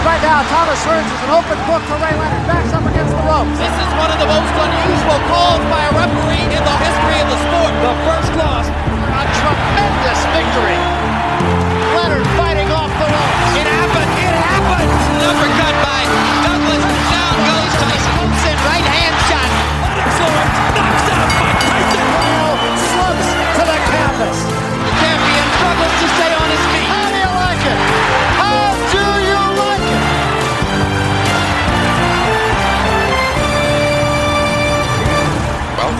And right now, Thomas Hearns is an open book for Ray Leonard. Backs up against the ropes. This is one of the most unusual calls by a referee in the history of the sport. The first loss. A tremendous victory.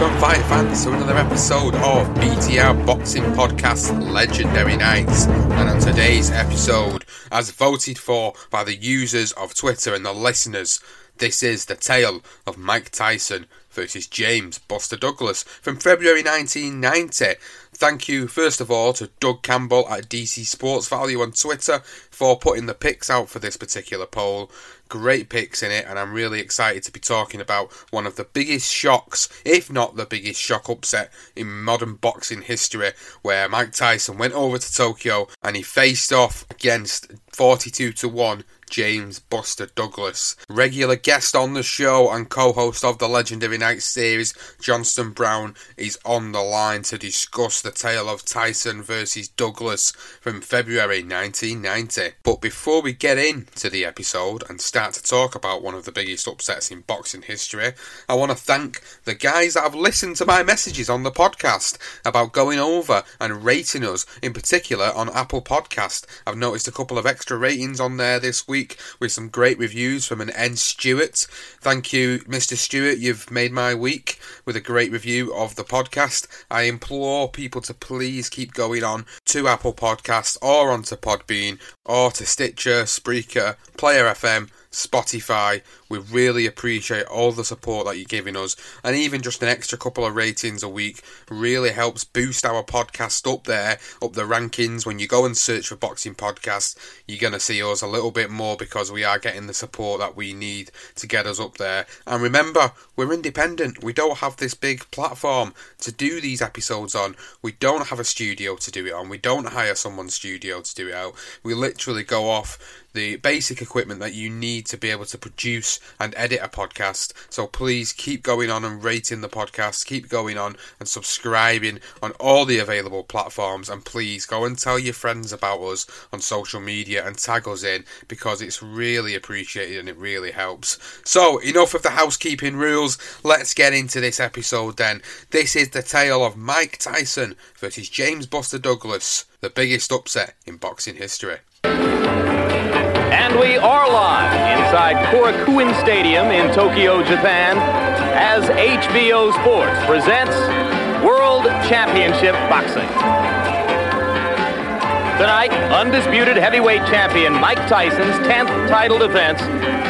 Welcome, fight fans, to another episode of BTR Boxing Podcast Legendary Nights. And on today's episode, as voted for by the users of Twitter and the listeners, this is the tale of Mike Tyson versus James Buster Douglas from February 1990. Thank you, first of all, to Doug Campbell at DC Sports Value on Twitter for putting the picks out for this particular poll. Great picks in it, and I'm really excited to be talking about one of the biggest shocks, if not the biggest shock upset in modern boxing history, where Mike Tyson went over to Tokyo and he faced off against 42 to 1 James Buster Douglas. Regular guest on the show and co host of the Legendary Nights series, Johnston Brown, is on the line to discuss the tale of Tyson versus Douglas from February 1990. But before we get into the episode and start to talk about one of the biggest upsets in boxing history, I want to thank the guys that have listened to my messages on the podcast about going over and rating us, in particular on Apple Podcast. I've noticed a couple of extra ratings on there this week with some great reviews from an N Stewart. Thank you, Mr. Stewart. You've made my week with a great review of the podcast. I implore people to please keep going on to Apple Podcasts or onto Podbean or to Stitcher, Spreaker, Player FM. Spotify. We really appreciate all the support that you're giving us, and even just an extra couple of ratings a week really helps boost our podcast up there, up the rankings. When you go and search for boxing podcasts, you're going to see us a little bit more because we are getting the support that we need to get us up there. And remember, we're independent. We don't have this big platform to do these episodes on. We don't have a studio to do it on. We don't hire someone's studio to do it out. We literally go off the basic equipment that you need to be able to produce and edit a podcast. So please keep going on and rating the podcast, keep going on and subscribing on all the available platforms, and please go and tell your friends about us on social media and tag us in because it's really appreciated and it really helps. So, enough of the housekeeping rules, let's get into this episode then. This is the tale of Mike Tyson versus James Buster Douglas, the biggest upset in boxing history. And we are live inside Korakuen Stadium in Tokyo, Japan, as HBO Sports presents World Championship Boxing. Tonight, undisputed heavyweight champion Mike Tyson's 10th title defense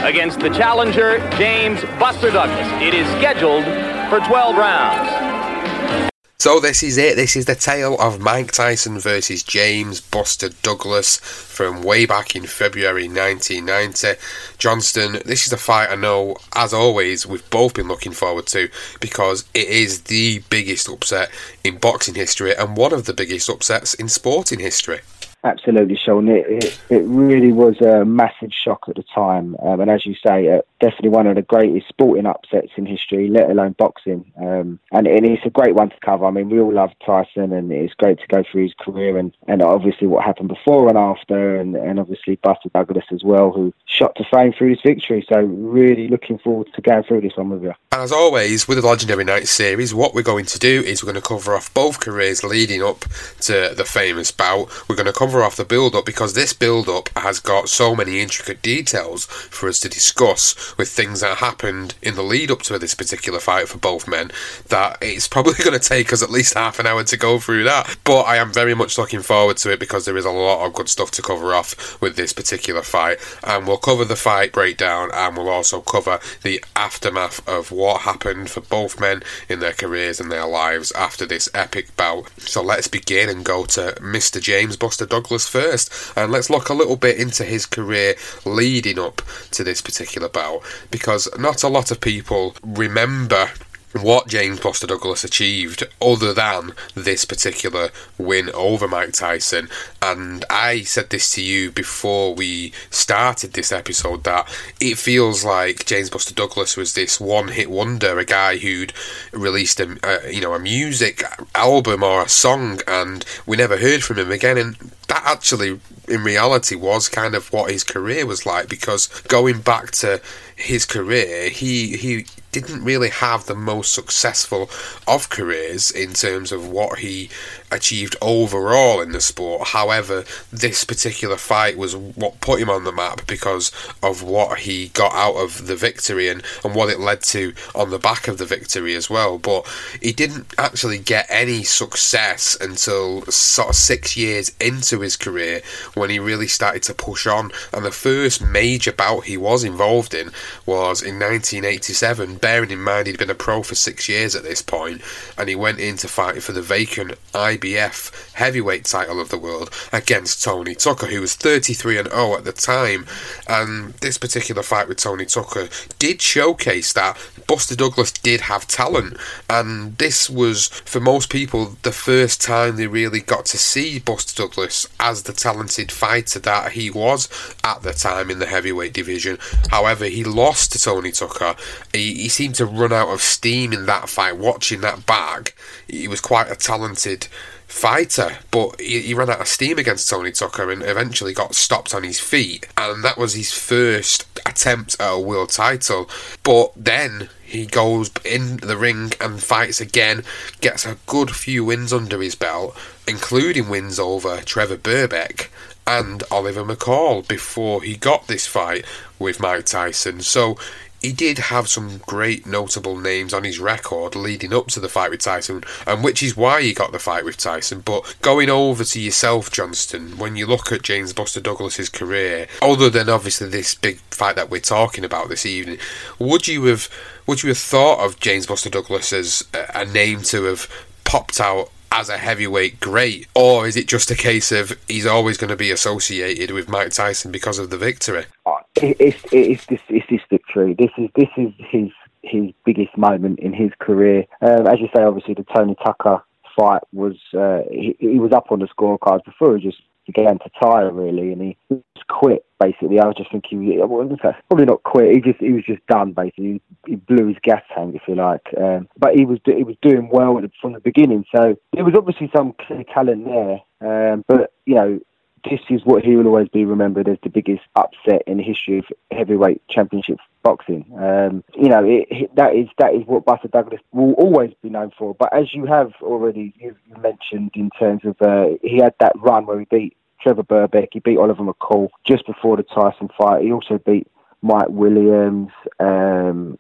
against the challenger James Buster Douglas. It is scheduled for 12 rounds. So this is it. This is the tale of Mike Tyson versus James Buster Douglas from way back in February 1990. Johnston, this is a fight I know, as always, we've both been looking forward to because it is the biggest upset in boxing history and one of the biggest upsets in sporting history. Absolutely, Sean. It, it, it really was a massive shock at the time. Um, and as you say, uh, definitely one of the greatest sporting upsets in history, let alone boxing. Um, and, and it's a great one to cover. I mean, we all love Tyson, and it's great to go through his career and, and obviously what happened before and after, and, and obviously Buster Douglas as well, who shot to fame through this victory. So, really looking forward to going through this one with you. And as always, with the Legendary Night series, what we're going to do is we're going to cover off both careers leading up to the famous bout. We're going to come cover off the build up because this build up has got so many intricate details for us to discuss with things that happened in the lead up to this particular fight for both men that it's probably going to take us at least half an hour to go through that. But I am very much looking forward to it because there is a lot of good stuff to cover off with this particular fight. And we'll cover the fight breakdown and we'll also cover the aftermath of what happened for both men in their careers and their lives after this epic bout. So let's begin and go to Mr. James Buster Douglas first. And let's look a little bit into his career leading up to this particular bout because not a lot of people remember what James Buster Douglas achieved other than this particular win over Mike Tyson. And I said this to you before we started this episode that it feels like James Buster Douglas was this one-hit wonder, a guy who'd released a, a you know a music album or a song, and we never heard from him again. And that actually, in reality, was kind of what his career was like because going back to his career, he he didn't really have the most successful of careers in terms of what he achieved overall in the sport. However, this particular fight was what put him on the map because of what he got out of the victory and, and what it led to on the back of the victory as well. But he didn't actually get any success until sort of six years into his career when he really started to push on. And the first major bout he was involved in was in 1987 bearing in mind he'd been a pro for six years at this point, and he went in to fight for the vacant IBF heavyweight title of the world against Tony Tucker, who was 33 and 0 at the time. And this particular fight with Tony Tucker did showcase that Buster Douglas did have talent, and this was for most people the first time they really got to see Buster Douglas as the talented fighter that he was at the time in the heavyweight division. However, he lost to Tony Tucker. He, he seemed to run out of steam in that fight. Watching that back, he was quite a talented fighter, but he, he, ran out of steam against Tony Tucker and eventually got stopped on his feet. And that was his first attempt at a world title. But then he goes in the ring and fights again, gets a good few wins under his belt, including wins over Trevor Berbick and Oliver McCall before he got this fight with Mike Tyson. So he did have some great notable names on his record leading up to the fight with Tyson, and which is why he got the fight with Tyson. But going over to yourself, Johnston, when you look at James Buster Douglas's career, other than obviously this big fight that we're talking about this evening, would you have would you have thought of James Buster Douglas as a name to have popped out as a heavyweight great, or is it just a case of he's always going to be associated with Mike Tyson because of the victory? It's, it's, this, it's this victory. This is this is his his biggest moment in his career. Um, as you say, obviously the Tony Tucker fight was uh, he, he was up on the scorecards before. He just began to tire really, and he just quit basically. I was just thinking, well, probably not quit. He just he was just done basically. He, blew his gas tank, if you like. Um, but he was he was doing well from the beginning, so there was obviously some talent there. Um, but you know, this is what he will always be remembered as the biggest upset in the history of heavyweight championship boxing. Um, you know, it, that is that is what Buster Douglas will always be known for. But as you have already you've mentioned in terms of uh, he had that run where he beat Trevor Berbick, he beat Oliver McCall just before the Tyson fight. He also beat Mike Williams. Um,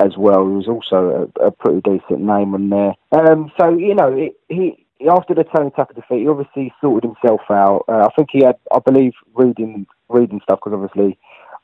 as well, he was also a, a, pretty decent name on there. Um, so you know, it, he after the Tony Tucker defeat, he obviously sorted himself out. Uh, I think he had, I believe, reading reading stuff because obviously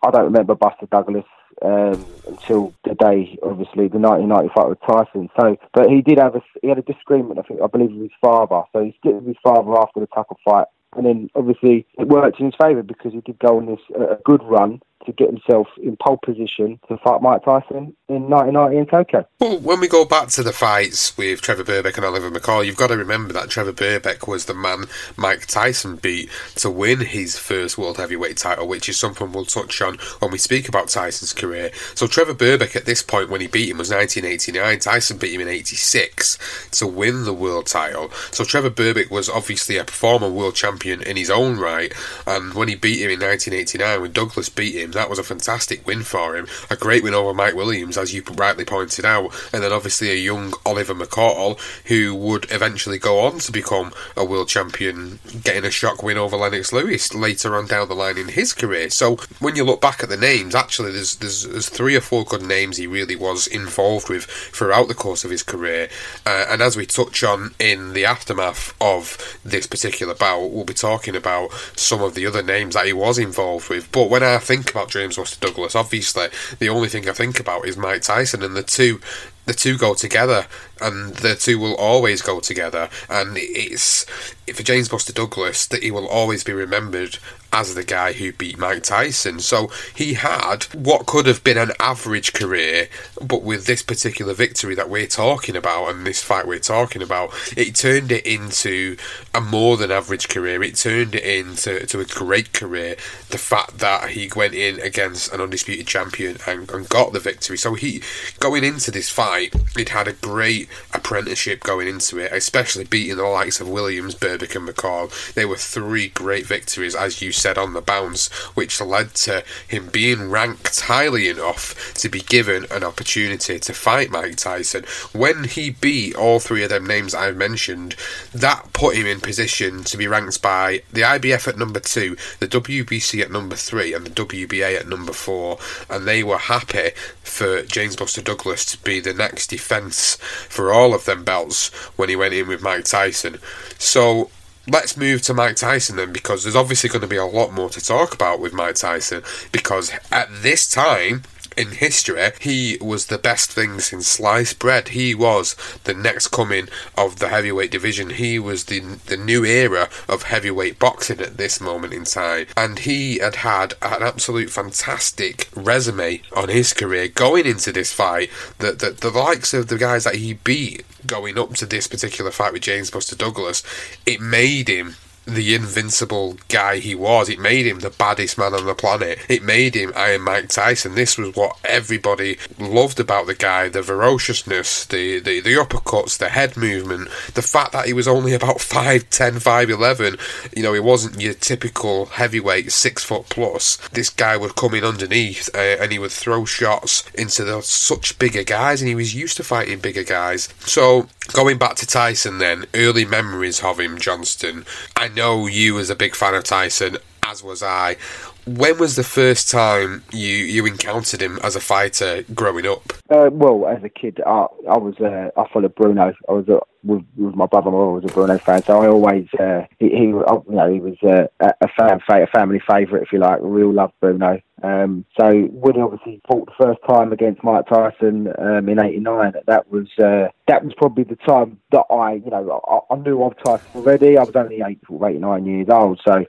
I don't remember Buster Douglas um, until the day, obviously, the 1990 fight with Tyson. So, but he did have a he had a disagreement. I think I believe with his father. So he split with his father after the Tucker fight, and then obviously it worked in his favour because he did go on this uh, good run to get himself in pole position to fight Mike Tyson in 1990 in Tokyo. Well, when we go back to the fights with Trevor Berbick and Oliver McCall, you've got to remember that Trevor Berbick was the man Mike Tyson beat to win his first world heavyweight title, which is something we'll touch on when we speak about Tyson's career. So Trevor Berbick at this point when he beat him was 1989. Tyson beat him in 86 to win the world title. So Trevor Berbick was obviously a former world champion in his own right, and when he beat him in 1989, when Douglas beat him. That was a fantastic win for him. A great win over Mike Williams, as you rightly pointed out. And then obviously a young Oliver McCall, who would eventually go on to become a world champion, getting a shock win over Lennox Lewis later on down the line in his career. So when you look back at the names, actually, there's, there's, there's three or four good names he really was involved with throughout the course of his career. Uh, and as we touch on in the aftermath of this particular bout, we'll be talking about some of the other names that he was involved with. But when I think about James Buster Douglas, obviously the only thing I think about is Mike Tyson, and the two the two go together, and the two will always go together. And it's for James Buster Douglas that he will always be remembered as the guy who beat Mike Tyson. So he had what could have been an average career, but with this particular victory that we're talking about and this fight we're talking about, it turned it into a more than average career. It turned it into to a great career. The fact that he went in against an undisputed champion and, and got the victory. So he going into this fight, it had a great apprenticeship going into it, especially beating the likes of Williams, Berbick, and McCall. They were three great victories, as you said on the bounce, which led to him being ranked highly enough to be given an opportunity to fight Mike Tyson. When he beat all three of them names I've mentioned, that put him in position to be ranked by the IBF at number two, the WBC at number three, and the WBA at number four, and they were happy for James Buster Douglas to be the next defence for all of them belts when he went in with Mike Tyson. So let's move to Mike Tyson then, because there's obviously going to be a lot more to talk about with Mike Tyson. Because at this time, in history, he was the best thing since sliced bread. He was the next coming of the heavyweight division. He was the the new era of heavyweight boxing at this moment in time, and he had had an absolute fantastic resume on his career going into this fight. That the, the likes of the guys that he beat going up to this particular fight with James Buster Douglas, it made him the invincible guy he was. It made him the baddest man on the planet. It made him Iron Mike Tyson. This was what everybody loved about the guy: the ferociousness, the the, the uppercuts, the head movement, the fact that he was only about 5'10", 5'11". You know, he wasn't your typical heavyweight, six foot plus. This guy would come in underneath uh, and he would throw shots into the, such bigger guys, and he was used to fighting bigger guys. So going back to Tyson, then early memories of him, Johnston. I know you was a big fan of Tyson, as was I. When was the first time you, you encountered him as a fighter growing up? Uh, well, as a kid, I, I was uh, I followed Bruno. I was uh, with, with my brother. I was a Bruno fan, so I always uh, he, he you know he was uh, a fan, a family favourite, if you like. Real love Bruno. Um, so when he obviously fought the first time against Mike Tyson um, in '89, that was uh, that was probably the time that I, you know, I, I knew of Tyson already. I was only eight or eight, nine years old, so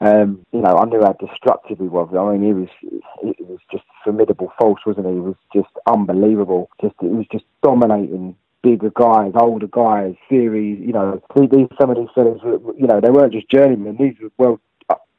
um, you know, I knew how destructive he was. I mean, he was, he was just formidable force, wasn't he? He was just unbelievable. Just, he was just dominating bigger guys, older guys, series. You know, these some of these fellas, you know, they weren't just journeymen. These were world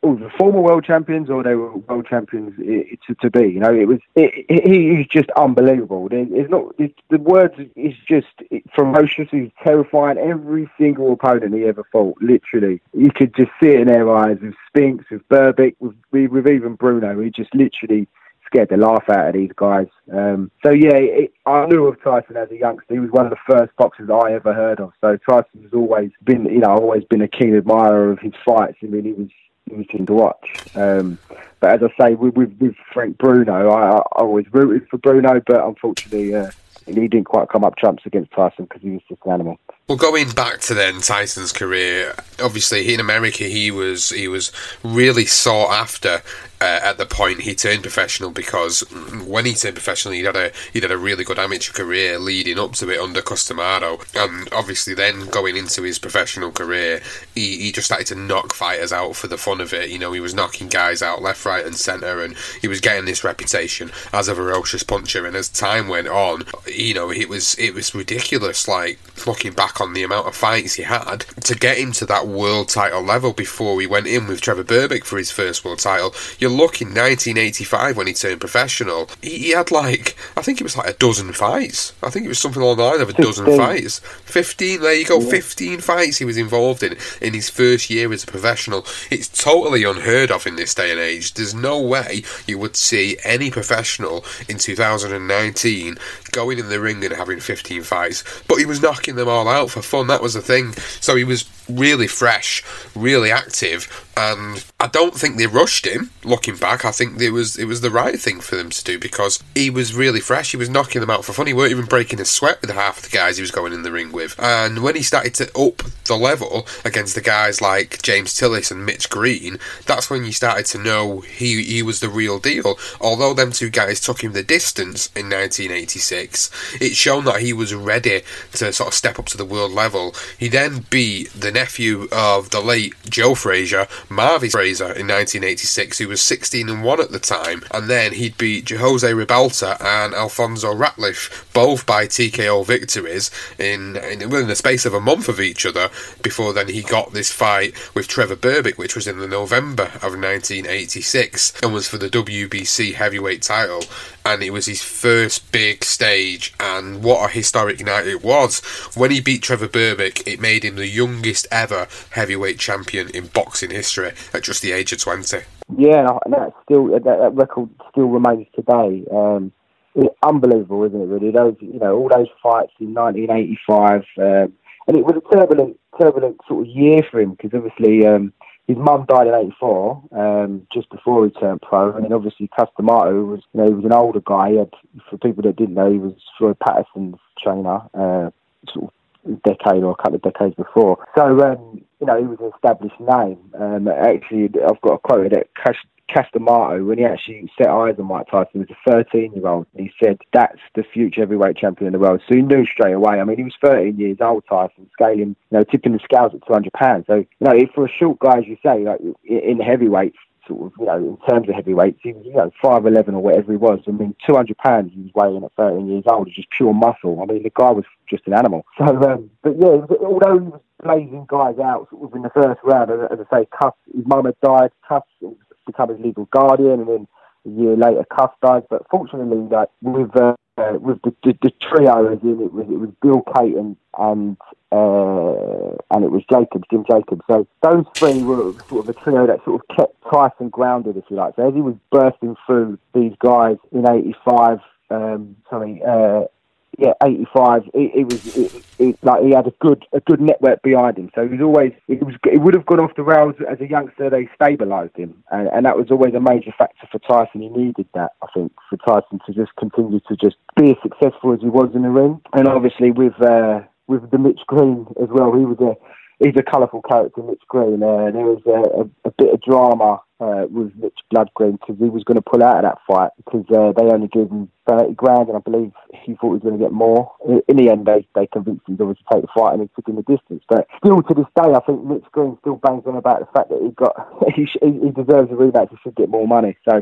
either former world champions or they were world champions to, to be. You know, it was it, it, just unbelievable. It's not it, the words is just ferocious. He's terrifying. Every single opponent he ever fought, literally, you could just see it in their eyes. With Spinks, with Berbick, with with even Bruno, he just literally scared the laugh out of these guys. Um, so yeah, it, I knew of Tyson as a youngster. He was one of the first boxers I ever heard of. So Tyson has always been, you know, always been a keen admirer of his fights. I mean, he was interesting to watch. Um, but as I say, with, with, with Frank Bruno, I, I, always rooted for Bruno, but unfortunately, uh, he didn't quite come up trumps against Tyson because he was just an animal. Well, going back to then Tyson's career, obviously in America he was he was really sought after uh, at the point he turned professional because when he turned professional he had a he had a really good amateur career leading up to it under Cus D'Amato and obviously then going into his professional career he, he just started to knock fighters out for the fun of it. You know he was knocking guys out left right and centre and he was getting this reputation as a ferocious puncher. And as time went on you know it was it was ridiculous like looking back on the amount of fights he had to get him to that world title level before he went in with Trevor Berbick for his first world title. you you look in 1985 when he turned professional, he, he had like, I think it was like a dozen fights. I think it was something along the line of a 15. dozen fights. 15, there you go, 15 fights he was involved in in his first year as a professional. It's totally unheard of in this day and age. There's no way you would see any professional in 2019 going in the ring and having 15 fights, but he was knocking them all out for fun. That was the thing. So he was really fresh, really active, and I don't think they rushed him. Looking back, I think it was it was the right thing for them to do because he was really fresh. He was knocking them out for fun. He weren't even breaking a sweat with half the guys he was going in the ring with. And when he started to up the level against the guys like James Tillis and Mitch Green, that's when you started to know he he was the real deal. Although them two guys took him the distance in 1986, it's shown that he was ready to sort of step up to the world level. He then beat the nephew of the late Joe Frazier, Marvis Frazier, in 1986, who was 16 and 1 at the time, and then he'd beat Jose Ribalta and Alfonso Ratliff, both by TKO victories, in, in within the space of a month of each other, before then he got this fight with Trevor Berbick, which was in the November of 1986, and was for the WBC heavyweight title, and it was his first big stage, and what a historic night it was. When he beat Trevor Berbick, it made him the youngest ever heavyweight champion in boxing history at just the age of 20. Yeah, and that still that, that record still remains today. Um, it, unbelievable, isn't it? Really, those you know all those fights in 1985, um, and it was a turbulent, turbulent sort of year for him because obviously um, his mum died in '84, um, just before he turned pro, and then obviously Cus D'Amato was you know he was an older guy. He had, for people that didn't know, he was Floyd Patterson's trainer. Uh, sort of decade or a couple of decades before. So, um, you know, he was an established name. Um, actually, I've got a quote that Cus D'Amato, when he actually set eyes on Mike Tyson, was a 13 year old. He said, That's the future heavyweight champion in the world. So he knew straight away. I mean, he was 13 years old, Tyson, scaling, you know, tipping the scales at 200 pounds. So, you know, for a short guy, as you say, like in heavyweights, sort of, you know, in terms of heavyweights, he was, you know, 5'11 or whatever he was. I mean, 200 pounds he was weighing at 13 years old, just pure muscle. I mean, the guy was just an animal. So, um, but yeah, although he was blazing guys out sort of in the first round, as, as I say, Cus, his mum had died, Cus become his legal guardian, and then a year later, Cus died. But fortunately, like, with, uh, uh, with the, the, the trio, as in it was, it was Bill Cayton and and uh, and it was Jacobs, Jim Jacobs. So those three were sort of a trio that sort of kept Tyson grounded, if you like. So as he was bursting through these guys in '85, um, sorry, uh, yeah, '85, it, it was it, it, like he had a good a good network behind him. So he was always it was it would have gone off the rails as a youngster. They stabilised him, and, and that was always a major factor for Tyson. He needed that, I think, for Tyson to just continue to just be as successful as he was in the ring, and obviously with. Uh, with the Mitch Green as well. He was a he's a colourful character, Mitch Green. Uh, there was a, a, a, bit of drama uh, with Mitch Blood Green because he was going to pull out of that fight because uh, they only gave him thirty grand, and I believe he thought he was going to get more. In, in the end, they they convinced him to take the fight, and he took him the distance. But still, to this day, I think Mitch Green still bangs on about the fact that he got he, he deserves a rematch. He should get more money. So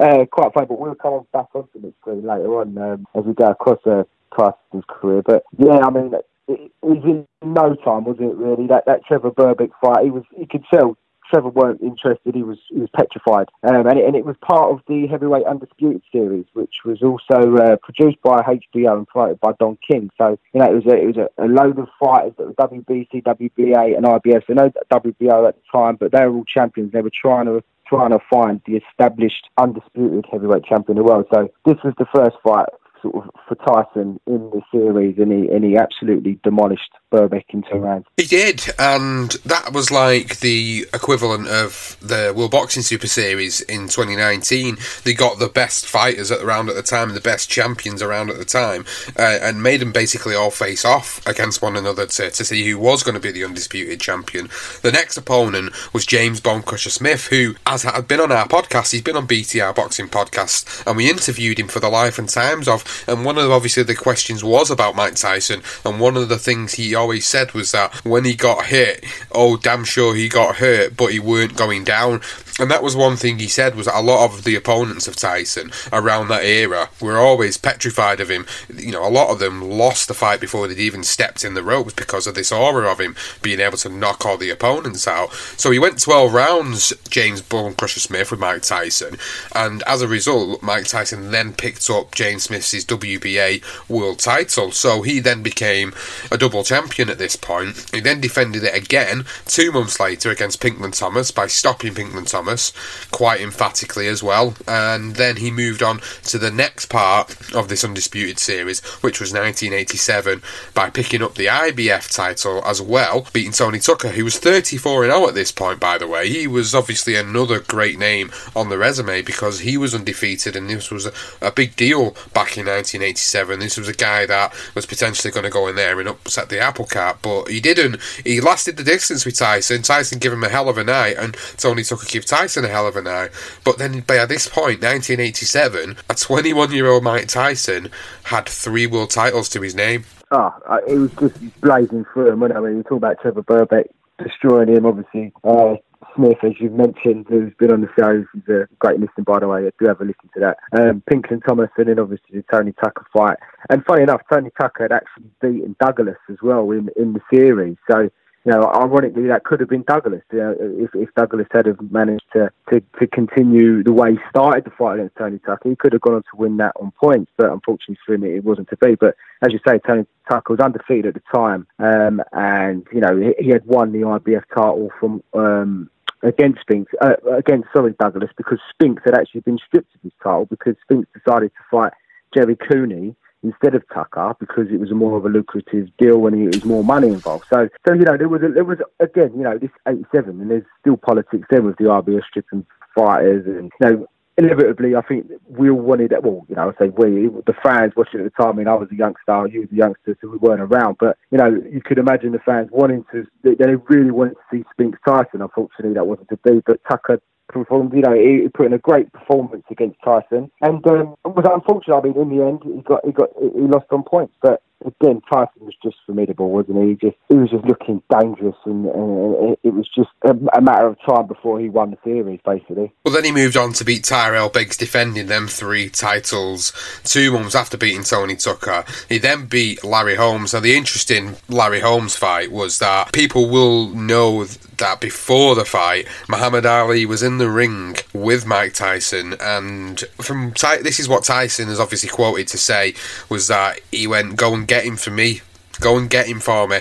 uh, quite funny. But we'll come back onto Mitch Green later on um, as we go across. Uh, Tyson's career, but yeah, I mean, it was in no time, wasn't it? Really, that that Trevor Berbick fight, he was you could tell Trevor weren't interested. He was he was petrified, um, and it, and it was part of the heavyweight undisputed series, which was also uh, produced by HBO and promoted by Don King. So you know it was a, it was a, a load of fighters that were WBC, WBA, and IBF. I know WBO at the time, but they were all champions. They were trying to trying to find the established undisputed heavyweight champion in the world. So this was the first fight sort of for Tyson in the series, and he and he absolutely demolished Berbick in two rounds. He did, and that was like the equivalent of the World Boxing Super Series in 2019. They got the best fighters around at the time and the best champions around at the time, uh, and made them basically all face off against one another to, to see who was going to be the undisputed champion. The next opponent was James Bonecrusher Smith, who, as had been on our podcast, he's been on BTR Boxing Podcast, and we interviewed him for the life and times of. And one of obviously the questions was about Mike Tyson, and one of the things he always said was that when he got hit, oh damn sure he got hurt, but he weren't going down. And that was one thing he said was that a lot of the opponents of Tyson around that era were always petrified of him. You know, a lot of them lost the fight before they'd even stepped in the ropes because of this aura of him being able to knock all the opponents out. So he went 12 rounds, James Bone Crusher Smith, with Mike Tyson, and as a result, Mike Tyson then picked up James Smith's WBA world title. So he then became a double champion at this point. He then defended it again two months later against Pinklon Thomas by stopping Pinklon Thomas quite emphatically as well. And then he moved on to the next part of this Undisputed series, which was 1987, by picking up the IBF title as well, beating Tony Tucker, who was 34 0 at this point, by the way. He was obviously another great name on the resume because he was undefeated, and this was a, a big deal back in 1987. This was a guy that was potentially going to go in there and upset the apple cart, but he didn't. He lasted the distance with Tyson. Tyson gave him a hell of a night, and Tony Tucker gave Tyson a hell of a night. But then by this point, 1987, a 21 year old Mike Tyson had three world titles to his name. Oh, it was just blazing through him. When I mean, you talk about Trevor Berbick destroying him, obviously. Uh, Smith, as you've mentioned, who's been on the show, he's a great listener, by the way. If you ever listen to that, um, Pinklon Thomas, and then obviously the Tony Tucker fight. And funny enough, Tony Tucker had actually beaten Douglas as well in in the series. So you know, ironically, that could have been Douglas you know, if, if Douglas had have managed to, to, to continue the way he started the fight against Tony Tucker. He could have gone on to win that on points, but unfortunately for him, it wasn't to be. But as you say, Tony Tucker was undefeated at the time, um, and you know he, he, had won the IBF title from. Um, against Spinks, uh, against sorry Douglas, because Spinks had actually been stripped of his title because Spinks decided to fight Jerry Cooney instead of Tucker because it was more of a lucrative deal and it was more money involved. So, so you know, there was a, there was again, you know, this '87, and there's still politics there with the RBS stripping fighters, and you know, inevitably, I think we all wanted that. Well, you know, I say we, the fans watching at the time. I mean, I was a youngster, you was a youngster, so we weren't around. But you know, you could imagine the fans wanting to. They, really wanted to see Spinks Tyson. Unfortunately, that wasn't to be. But Tucker performed, you know, he, put in a great performance against Tyson, and um, was unfortunate. I mean, in the end, he got he got he lost on points, but again, Tyson was just formidable, wasn't he? He just he was just looking dangerous, and, and it was just a, a, matter of time before he won the series, basically. Well, then he moved on to beat Tyrell Biggs, defending them three titles two months after beating Tony Tucker. He then beat Larry Holmes. Now, the interesting Larry Holmes fight was that people will know that before the fight, Muhammad Ali was in the ring with Mike Tyson, and from this is what Tyson has obviously quoted to say was that he went, "Go and get him for me. Go and get him for me.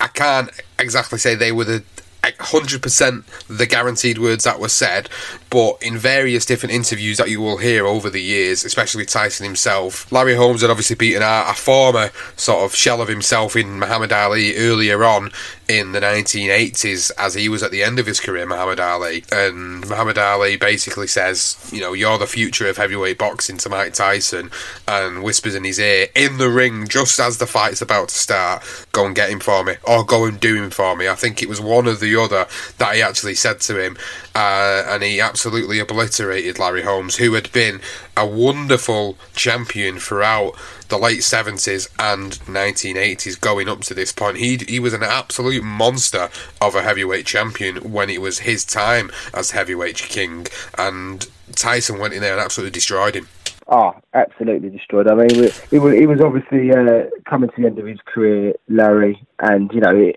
I can't exactly say they were the 100% the guaranteed words that were said, but in various different interviews that you will hear over the years, especially Tyson himself, Larry Holmes had obviously beaten a, a former sort of shell of himself in Muhammad Ali earlier on in the 1980s as he was at the end of his career, Muhammad Ali. And Muhammad Ali basically says, you know, you're the future of heavyweight boxing to Mike Tyson and whispers in his ear in the ring just as the fight's about to start, go and get him for me or go and do him for me. I think it was one or the other that he actually said to him. Uh, and he absolutely obliterated Larry Holmes, who had been a wonderful champion throughout the late 70s and 1980s going up to this point. He, he was an absolute monster of a heavyweight champion when it was his time as heavyweight king, and Tyson went in there and absolutely destroyed him. Oh, absolutely destroyed. I mean, he was, he was obviously uh, coming to the end of his career, Larry, and you know, it,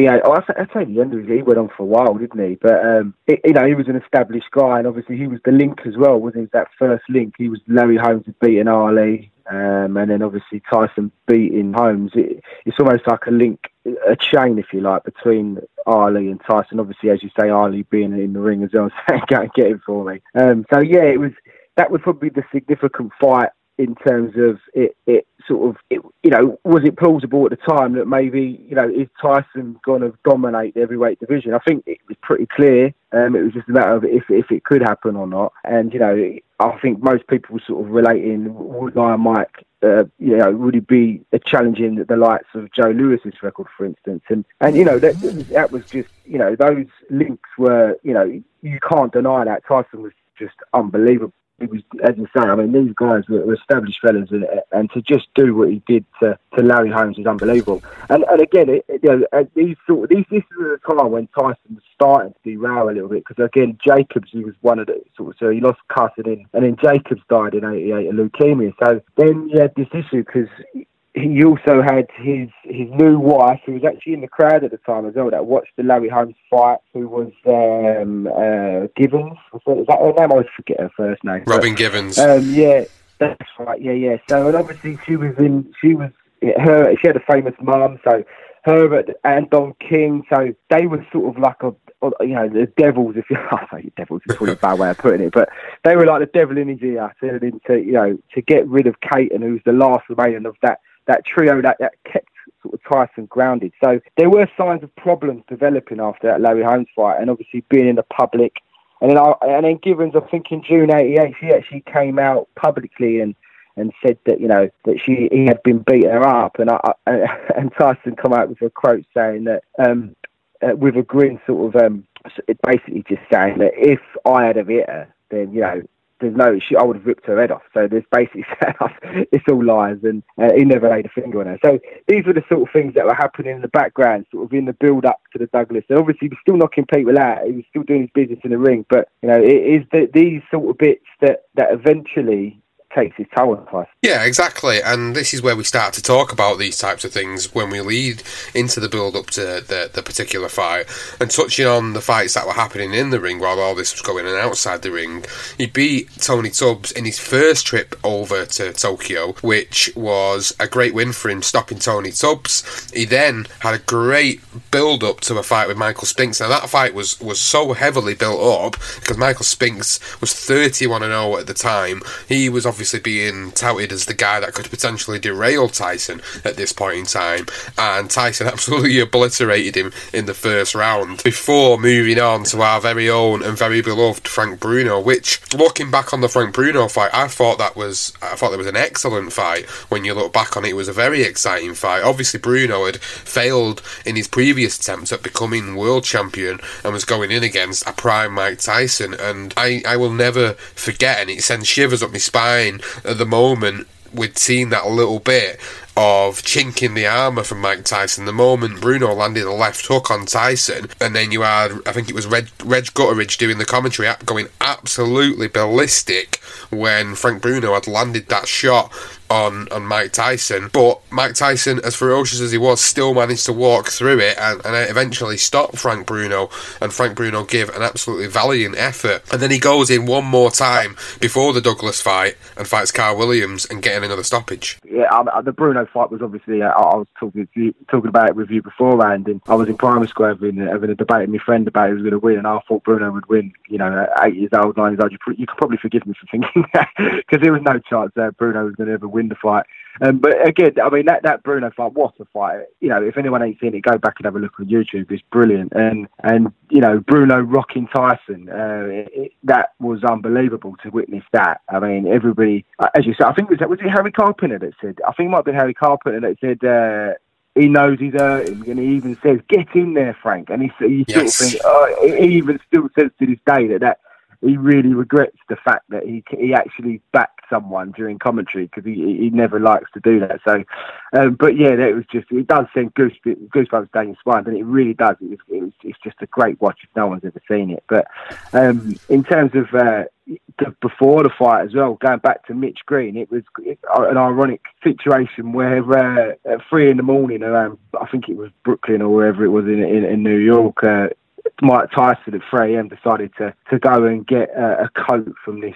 yeah, oh, I, tell the end of his, he went on for a while, didn't he? But um, it, you know, he was an established guy, and obviously he was the link as well, wasn't he? That first link, he was Larry Holmes had beaten Ali, um, and then obviously Tyson beating Holmes. It, it's almost like a link, a chain, if you like, between Ali and Tyson. Obviously, as you say, Ali being in the ring as well, saying, "Go and get him for me." Um, so yeah, it was that was probably the significant fight in terms of it, it sort of, it, you know, was it plausible at the time that maybe, you know, is Tyson going to dominate the heavyweight division? I think it was pretty clear. Um, it was just a matter of if, if it could happen or not. And, you know, I think most people sort of relating, would Iron Mike, uh, you know, would it be challenging the likes of Joe Louis's record, for instance? And, and you know, that, that was just, you know, those links were, you know, you can't deny that Tyson was just unbelievable it was, as you say, I mean, these guys were, established fellas, and, and to just do what he did to, to Larry Holmes is unbelievable. And and again, it, you know, these sort of, these, this was a time when Tyson was starting to derail a little bit because again, Jacobs he was one of the sort of so he lost custody, and then Jacobs died in '88 of leukemia. So then you had this issue because he also had his his new wife, who was actually in the crowd at the time as well, that watched the Larry Holmes fight, who was um, uh, Givens. Is that her name? I always forget her first name. Robin but, Givens. Um, yeah, that's right. Yeah, yeah. So, and obviously she was in. She was her. She had a famous mum. So her and Don King. So they were sort of like a you know, the devils, if you I say devils is probably a bad way of putting it, but they were like the devil in his ear, to, to you know, to get rid of Cayton who's the last remaining of that that trio that, that kept sort of Tyson grounded. So there were signs of problems developing after that Larry Holmes fight, and obviously being in the public. And then, I, and then Givens, I think in June '88, she actually came out publicly and and said that you know that she he had been beating her up, and I, and Tyson come out with a quote saying that um, uh, with a grin, sort of um, basically just saying that if I had have hit her, then you know there's no, she, I would have ripped her head off. So there's basically it's all lies, and uh, he never laid a finger on her. So these were the sort of things that were happening in the background, sort of in the build up to the Douglas. And obviously, he was still knocking people out. He was still doing his business in the ring, but you know, it is the, these sort of bits that that eventually takes his toll on Yeah, exactly. And this is where we start to talk about these types of things when we lead into the build up to the, the particular fight and touching on the fights that were happening in the ring while all this was going on outside the ring. He beat Tony Tubbs in his first trip over to Tokyo, which was a great win for him, stopping Tony Tubbs. He then had a great build up to a fight with Michael Spinks. Now, that fight was, was so heavily built up because Michael Spinks was 31 0 at the time. He was obviously obviously being touted as the guy that could potentially derail Tyson at this point in time, and Tyson absolutely obliterated him in the first round before moving on to our very own and very beloved Frank Bruno. Which, looking back on the Frank Bruno fight, I thought that was I thought that was an excellent fight. When you look back on it, it was a very exciting fight. Obviously, Bruno had failed in his previous attempts at becoming world champion and was going in against a prime Mike Tyson, and I I will never forget, and it sends shivers up my spine at the moment we'd seen that a little bit of chinking the armour from Mike Tyson. The moment Bruno landed a left hook on Tyson, and then you had, I think it was Reg, Reg Gutteridge doing the commentary, up going absolutely ballistic when Frank Bruno had landed that shot on, on Mike Tyson. But Mike Tyson, as ferocious as he was, still managed to walk through it and, and eventually stop Frank Bruno. And Frank Bruno gave an absolutely valiant effort. And then he goes in one more time before the Douglas fight and fights Carl Williams and getting another stoppage. Yeah, the Bruno fight was obviously, uh, I was talking you, talking about it with you beforehand, and I was in primary school having, having a debate with my friend about who was going to win, and I thought Bruno would win. You know, eight years old, nine years old, you, you could probably forgive me for thinking that because there was no chance that Bruno was going to ever win the fight. Um, but again, I mean that, that Bruno fight, what a fight! You know, if anyone ain't seen it, go back and have a look on YouTube. It's brilliant, and and you know Bruno rocking Tyson, uh, it, that was unbelievable to witness that. I mean, everybody, uh, as you said, I think was that was it Harry Carpenter that said. I think it might have been Harry Carpenter that said. Uh, he knows he's hurting, and he even says, "Get in there, Frank." And he, he yes. sort of thinks, oh, he even still says to this day that that he really regrets the fact that he he actually backed someone during commentary because he he never likes to do that. So, um, but yeah, it was just it does send goose, goosebumps down your spine, and it really does. It was, it was, it's just a great watch if no one's ever seen it. But um, in terms of uh, the, before the fight as well, going back to Mitch Green, it was an ironic situation where uh, at three in the morning around I think it was Brooklyn or wherever it was in in, in New York. Uh, Mike Tyson at 3 a.m. decided to, to go and get a, a coat from this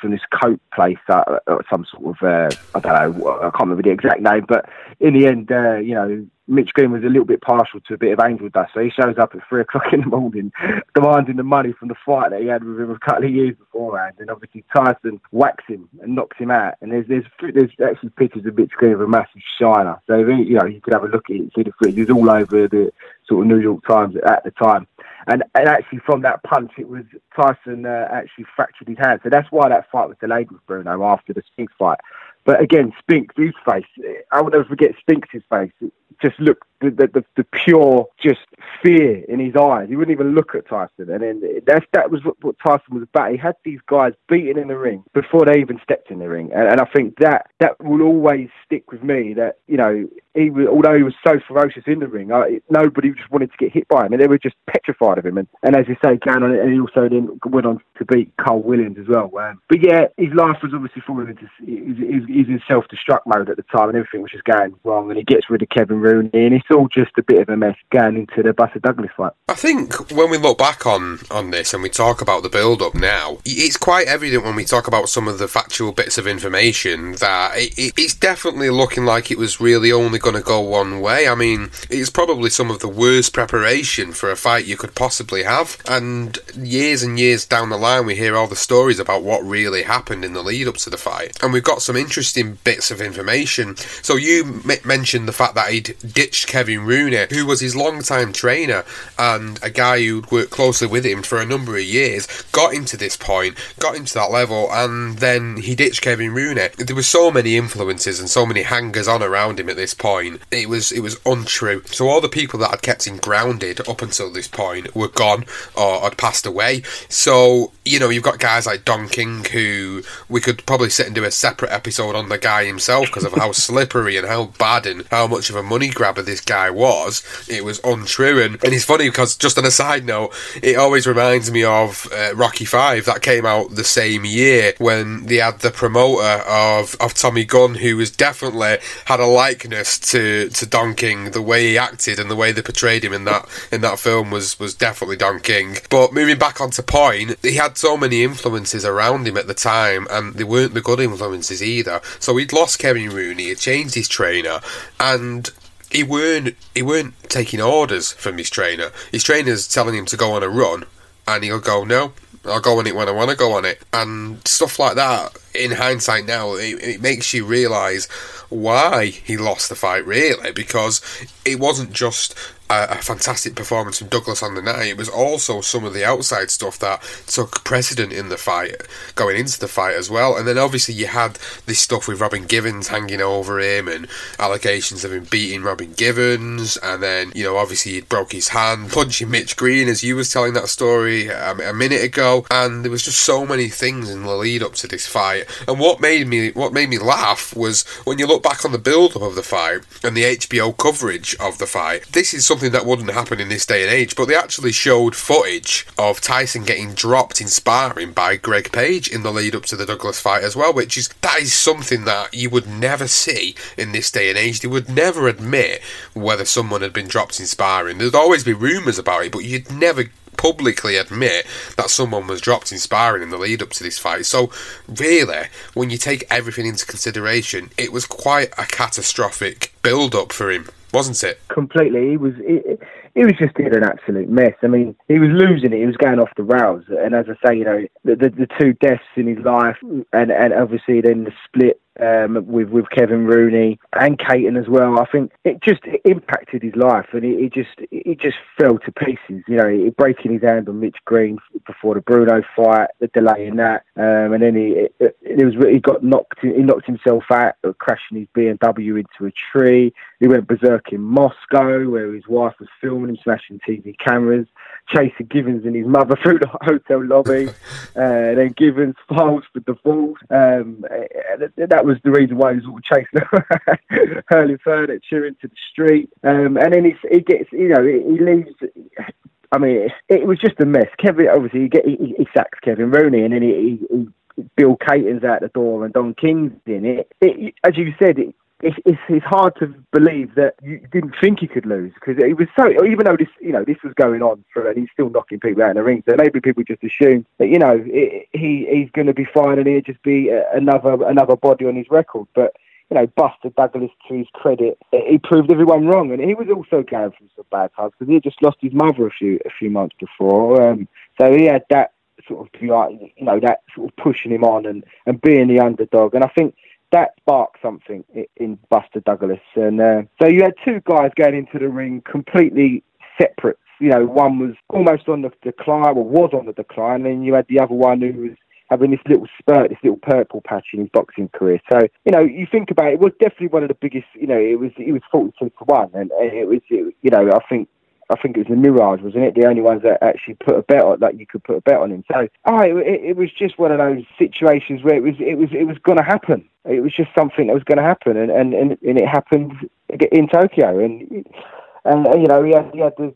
from this coat place, uh, some sort of uh, I don't know, I can't remember the exact name, but in the end, uh, you know, Mitch Green was a little bit partial to a bit of angel dust, so he shows up at three o'clock in the morning, demanding the money from the fight that he had with him a couple of years beforehand, and obviously Tyson whacks him and knocks him out. And there's there's there's actually pictures of Mitch Green with a massive shiner, so you know you could have a look at it and see the footage. It was all over the sort of New York Times at the time. And, and actually, from that punch, it was Tyson uh, actually fractured his hand. So that's why that fight was delayed with Bruno after the Spinks fight. But again, Spinks, his face, I will never forget Spinks' face. It just looked the, the, the, pure just fear in his eyes. He wouldn't even look at Tyson. And then that's, that was what, what Tyson was about. He had these guys beaten in the ring before they even stepped in the ring. And, and I think that that will always stick with me that, you know, he was, although he was so ferocious in the ring, I, nobody just wanted to get hit by him, and they were just petrified of him. And, and as you say, going on, and he also then went on to beat Carl Williams as well. Um, but yeah, his life was obviously falling into he's, he's in self-destruct mode at the time, and everything was just going wrong. And he gets rid of Kevin Rooney, and it's all just a bit of a mess going into the Buster Douglas fight. I think when we look back on on this and we talk about the build-up now, it's quite evident when we talk about some of the factual bits of information that it, it's definitely looking like it was really only going to go one way. I mean, it's probably some of the worst preparation for a fight you could possibly have. And years and years down the line, we hear all the stories about what really happened in the lead up to the fight. And we've got some interesting bits of information. So you m- mentioned the fact that he'd ditched Kevin Rooney, who was his long-time trainer and a guy who'd worked closely with him for a number of years, got him to this point, got him to that level, and then he ditched Kevin Rooney. There were so many influences and so many hangers on around him at this point it was it was untrue. So all the people that had kept him grounded up until this point were gone or had passed away. So you know you've got guys like Don King who we could probably sit and do a separate episode on the guy himself because of how slippery and how bad and how much of a money grabber this guy was. It was untrue and, and it's funny because just on a side note, it always reminds me of uh, Rocky Five that came out the same year when they had the promoter of of Tommy Gunn who was definitely had a likeness to to Don King, the way he acted and the way they portrayed him in that in that film was was definitely Don King. But moving back onto point, he had so many influences around him at the time, and they weren't the good influences either. So he'd lost Kevin Rooney, he changed his trainer, and he weren't he weren't taking orders from his trainer. His trainer's telling him to go on a run, and he'll go, "No, I'll go on it when I want to go on it," and stuff like that. In hindsight, now it, it makes you realise why he lost the fight, really, because it wasn't just a, fantastic performance from Douglas on the night. It was also some of the outside stuff that took precedent in the fight, going into the fight as well. And then obviously you had this stuff with Robin Givens hanging over him and allegations of him beating Robin Givens. And then, you know, obviously he broke his hand, punching Mitch Green as you was telling that story a, a minute ago. And there was just so many things in the lead up to this fight. And what made me what made me laugh was when you look back on the build up of the fight and the HBO coverage of the fight. This is something that wouldn't happen in this day and age, but they actually showed footage of Tyson getting dropped in sparring by Greg Page in the lead up to the Douglas fight as well, which is that is something that you would never see in this day and age. They would never admit whether someone had been dropped in sparring. There'd always be rumours about it, but you'd never publicly admit that someone was dropped in sparring in the lead up to this fight. So, really, when you take everything into consideration, it was quite a catastrophic build up for him wasn't it? Completely. He was. He, he was just in an absolute mess. I mean, he was losing it. He was going off the rails. And as I say, you know, the the, the two deaths in his life, and and obviously then the split um, with with Kevin Rooney and Cayton as well. I think it just impacted his life, and it, it just it just fell to pieces. You know, it, breaking his hand on Mitch Green before the Bruno fight, the delay in that, um, and then he it, it, was he got knocked he knocked himself out, crashing his BMW into a tree. He went berserk in Moscow, where his wife was filming him, smashing TV cameras chasing Givens and his mother through the hotel lobby. uh, then Givens files for divorce. Um, that was the reason why he was all chasing hurling furniture into the street. Um, and then he, he gets, you know, he leaves. I mean, it, was just a mess. Kevin, obviously, he, get, he, he sacks Kevin Rooney, and then he, he Bill Cayton's out the door and Don King's in it. it as you said, it, it's, it's, it's hard to believe that you didn't think he could lose because it was so. Even though this, you know, this was going on for, and he's still knocking people out in the ring. So maybe people just assume that you know it, he he's going to be fine and he'll just be another another body on his record. But you know, Buster Douglas, to his credit, he proved everyone wrong, and he was also going through some bad times because he had just lost his mother a few a few months before. Um, so he had that sort of you know that sort of pushing him on and and being the underdog. And I think that sparked something in Buster Douglas. And uh, so you had two guys going into the ring completely separate. You know, one was almost on the decline, or was on the decline, and you had the other one who was having this little spurt, this little purple patch in his boxing career. So you know, you think about it, it was definitely one of the biggest. You know, it was it was forty two to one, and, and it was it, you know I think I think it was the Mirage, wasn't it? The only ones that actually put a bet on, that you could put a bet on him. So, oh, it, it was just one of those situations where it was, it was, it was going to happen. It was just something that was going to happen, and, and, and, and it happened in Tokyo, and and you know he had, he had the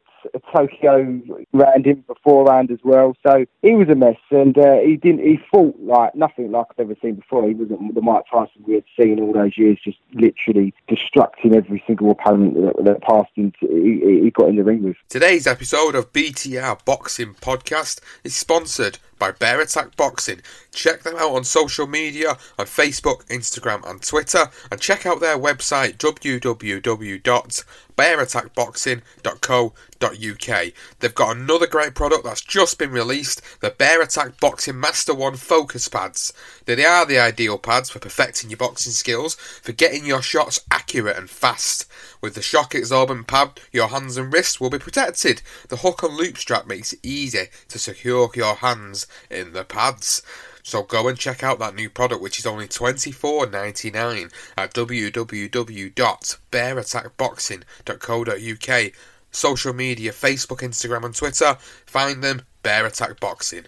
Tokyo round him beforehand as well. So he was a mess, and uh, he didn't. He fought like nothing like I've ever seen before. He wasn't the Mike Tyson we had seen all those years, just literally destructing every single opponent that, that passed into he, he got in the ring with. Today's episode of BTR Boxing Podcast is sponsored by Bear Attack Boxing. Check them out on social media on Facebook, Instagram, and Twitter, and check out their website www.bearattackboxing.co.uk. They've got another great product that's just been released the Bear Attack Boxing Master One Focus Pads. They are the ideal pads for perfecting your boxing skills, for getting your shots accurate and fast. With the shock absorbent pad, your hands and wrists will be protected. The hook and loop strap makes it easy to secure your hands in the pads. So go and check out that new product, which is only $24.99 at www.bearattackboxing.co.uk. Social media, Facebook, Instagram, and Twitter. Find them, Bear Attack Boxing.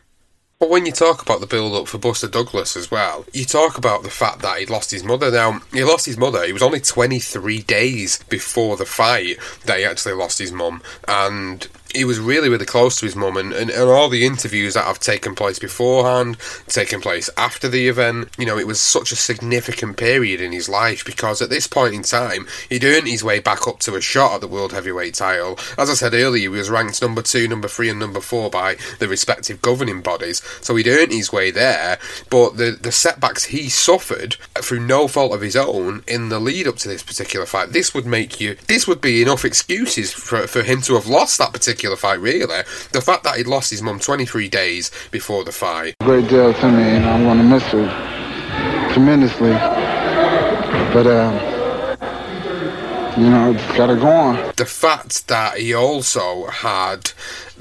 But when you talk about the build up for Buster Douglas as well, you talk about the fact that he'd lost his mother. Now, he lost his mother, it was only 23 days before the fight that he actually lost his mum. And he was really, really close to his mum, and, and, and, all the interviews that have taken place beforehand, taken place after the event, you know, it was such a significant period in his life because at this point in time, he'd earned his way back up to a shot at the World Heavyweight title. As I said earlier, he was ranked number two, number three, and number four by the respective governing bodies, so he'd earned his way there, but the, the setbacks he suffered through no fault of his own in the lead up to this particular fight, this would make you, this would be enough excuses for, for him to have lost that particular particular fight, really. The fact that he'd lost his mum 23 days before the fight. Great deal to me, and I'm going to miss her tremendously. But, uh, you know, it's got to go on. The fact that he also had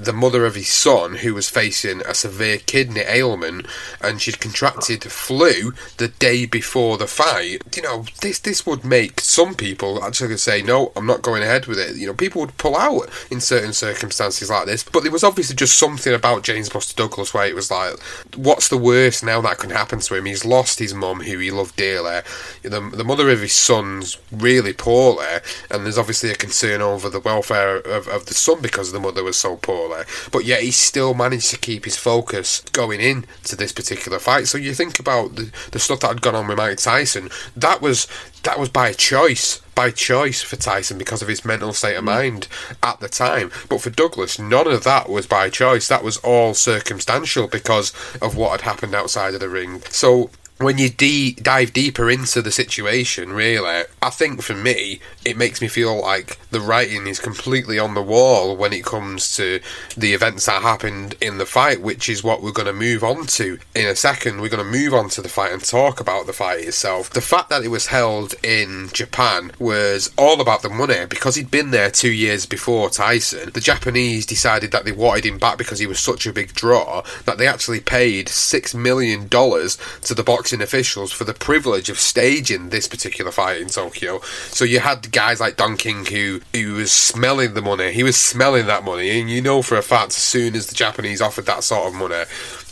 the mother of his son, who was facing a severe kidney ailment, and she'd contracted flu the day before the fight. You know, this this would make some people actually say, "No, I'm not going ahead with it." You know, people would pull out in certain circumstances like this. But there was obviously just something about James Buster Douglas where it was like, "What's the worst now that can happen to him?" He's lost his mum, who he loved dearly. The, the mother of his son's really poorly, and there's obviously a concern over the welfare of, of the son because the mother was so poor but yet he still managed to keep his focus going in to this particular fight. So you think about the, the stuff that had gone on with Mike Tyson, that was that was by choice by choice for Tyson because of his mental state of mm. mind at the time. But for Douglas, none of that was by choice. That was all circumstantial because of what had happened outside of the ring. So when you de- dive deeper into the situation, really, I think for me, it makes me feel like the writing is completely on the wall when it comes to the events that happened in the fight, which is what we're going to move on to in a second. We're going to move on to the fight and talk about the fight itself. The fact that it was held in Japan was all about the money because he'd been there two years before Tyson. The Japanese decided that they wanted him back because he was such a big draw that they actually paid $6 million to the boxing boxing officials for the privilege of staging this particular fight in Tokyo. So you had guys like Don King who who was smelling the money. He was smelling that money, and you know for a fact as soon as the Japanese offered that sort of money,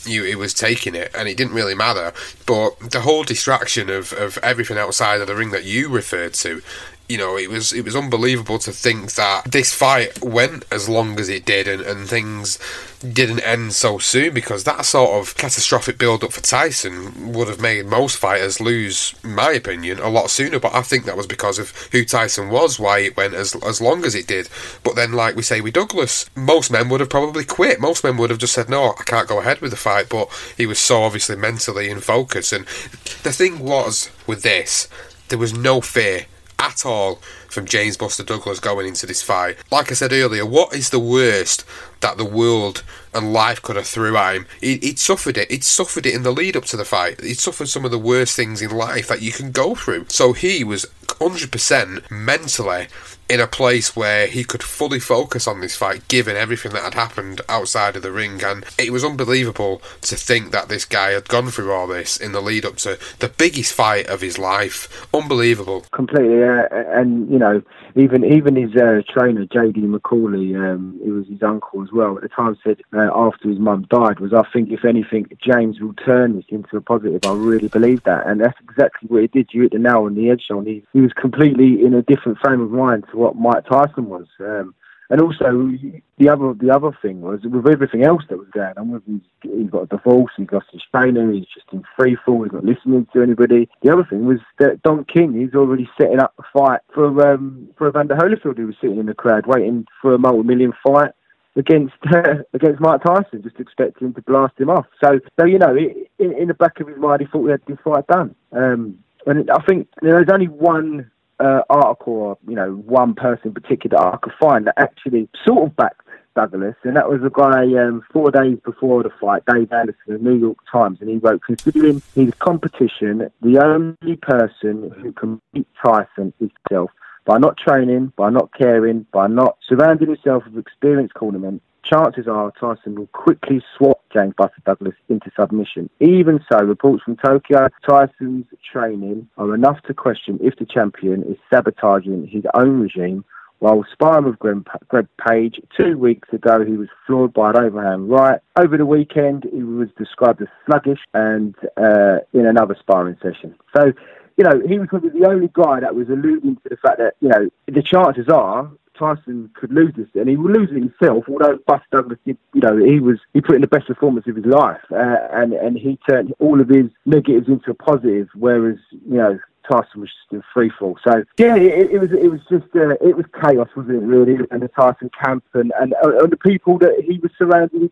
you it was taking it, and it didn't really matter. But the whole distraction of, of everything outside of the ring that you referred to you know, it was it was unbelievable to think that this fight went as long as it did, and, and things didn't end so soon because that sort of catastrophic build up for Tyson would have made most fighters lose, my opinion, a lot sooner. But I think that was because of who Tyson was, why it went as as long as it did. But then, like we say with Douglas, most men would have probably quit. Most men would have just said, "No, I can't go ahead with the fight." But he was so obviously mentally in focus, and the thing was with this, there was no fear at all from James Buster Douglas going into this fight. Like I said earlier, what is the worst that the world and life could have threw at him? He, would suffered it. He'd suffered it in the lead up to the fight. He'd suffered some of the worst things in life that you can go through. So he was 100% mentally in a place where he could fully focus on this fight given everything that had happened outside of the ring and it was unbelievable to think that this guy had gone through all this in the lead up to the biggest fight of his life unbelievable completely uh, and you know even even his uh, trainer JD McCauley um, it was his uncle as well at the time said uh, after his mum died was I think if anything James will turn this into a positive. I really believe that and that's exactly what he did. You hit the nail on the edge Sean. He, he was completely in a different frame of mind to what Mike Tyson was. Um, and also the other the other thing was with everything else that was going on with his, he got a divorce, he lost his trainer, he's just in free fall, he's not listening to anybody. The other thing was that Don King, he's already setting up a fight for um, for Evander Holyfield, who was sitting in the crowd waiting for a multi-million fight against uh, against Mike Tyson, just expecting to blast him off. So, so you know, in, in the back of his mind, he thought he had this fight done. Um, and I think there's only one uh, article or you know one person in particular I could find that actually sort of backed Douglas, and that was a guy um, four days before the fight, Dave Anderson, the New York Times, and he wrote, considering his competition, the only person who can beat Tyson is himself. By not training, by not caring, by not surrounding himself with experienced cornermen, chances are Tyson will quickly swap James Buster Douglas into submission. Even so, reports from Tokyo, Tyson's training are enough to question if the champion is sabotaging his own regime. While sparring with Greg, Greg Page two weeks ago, he was floored by an overhand right. Over the weekend, he was described as sluggish and uh, in another sparring session. So, you know, he was probably the only guy that was alluding to the fact that, you know, the chances are Tyson could lose this, and he would lose it himself. Although Buster Douglas, did, you know, he was he put in the best performance of his life, uh, and and he turned all of his negatives into a positive. Whereas you know Tyson was just in free fall. So yeah, it, it was it was just uh, it was chaos, wasn't it? Really, and the Tyson camp and and, uh, and the people that he was surrounding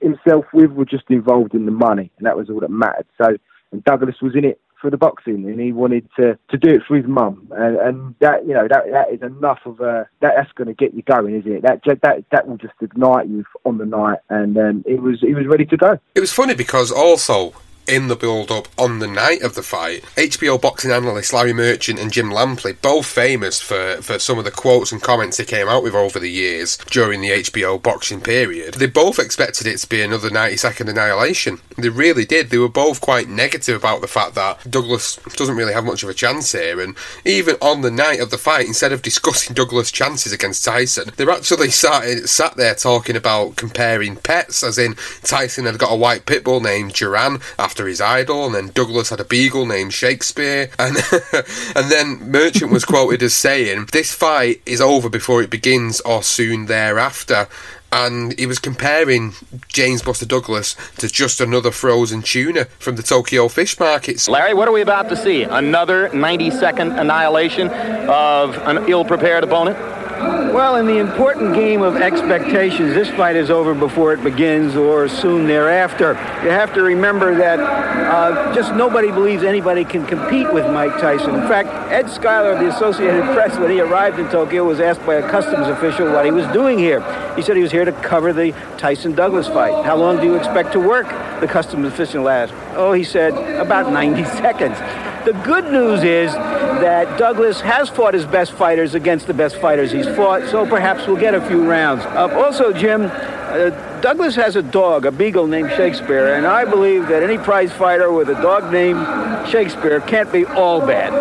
himself with were just involved in the money, and that was all that mattered. So and Douglas was in it for the boxing, and he wanted to, to do it for his mum, and, and that you know that that is enough of a that, that's going to get you going, isn't it? That that that will just ignite you on the night, and um, it was he was ready to go. It was funny because also in the build up on the night of the fight. HBO boxing analysts Larry Merchant and Jim Lampley, both famous for, for some of the quotes and comments they came out with over the years during the HBO boxing period, they both expected it to be another 90 second annihilation. They really did. They were both quite negative about the fact that Douglas doesn't really have much of a chance here. And even on the night of the fight, instead of discussing Douglas' chances against Tyson, they're actually sat, sat there talking about comparing pets, as in Tyson had got a white pit bull named Duran after after his idol, and then Douglas had a beagle named Shakespeare, and and then Merchant was quoted as saying, "This fight is over before it begins, or soon thereafter." and he was comparing James Buster Douglas to just another frozen tuna from the Tokyo fish markets. Larry, what are we about to see? Another 90 second annihilation of an ill prepared opponent? Well, in the important game of expectations, this fight is over before it begins or soon thereafter. You have to remember that uh, just nobody believes anybody can compete with Mike Tyson. In fact, Ed Schuyler of the Associated Press, when he arrived in Tokyo, was asked by a customs official what he was doing here. He said he was here to cover the Tyson Douglas fight. How long do you expect to work? The customs official asked. Oh, he said, about 90 seconds. The good news is that Douglas has fought his best fighters against the best fighters he's fought, so perhaps we'll get a few rounds. Uh, also, Jim, uh, Douglas has a dog, a beagle named Shakespeare, and I believe that any prize fighter with a dog named Shakespeare can't be all bad.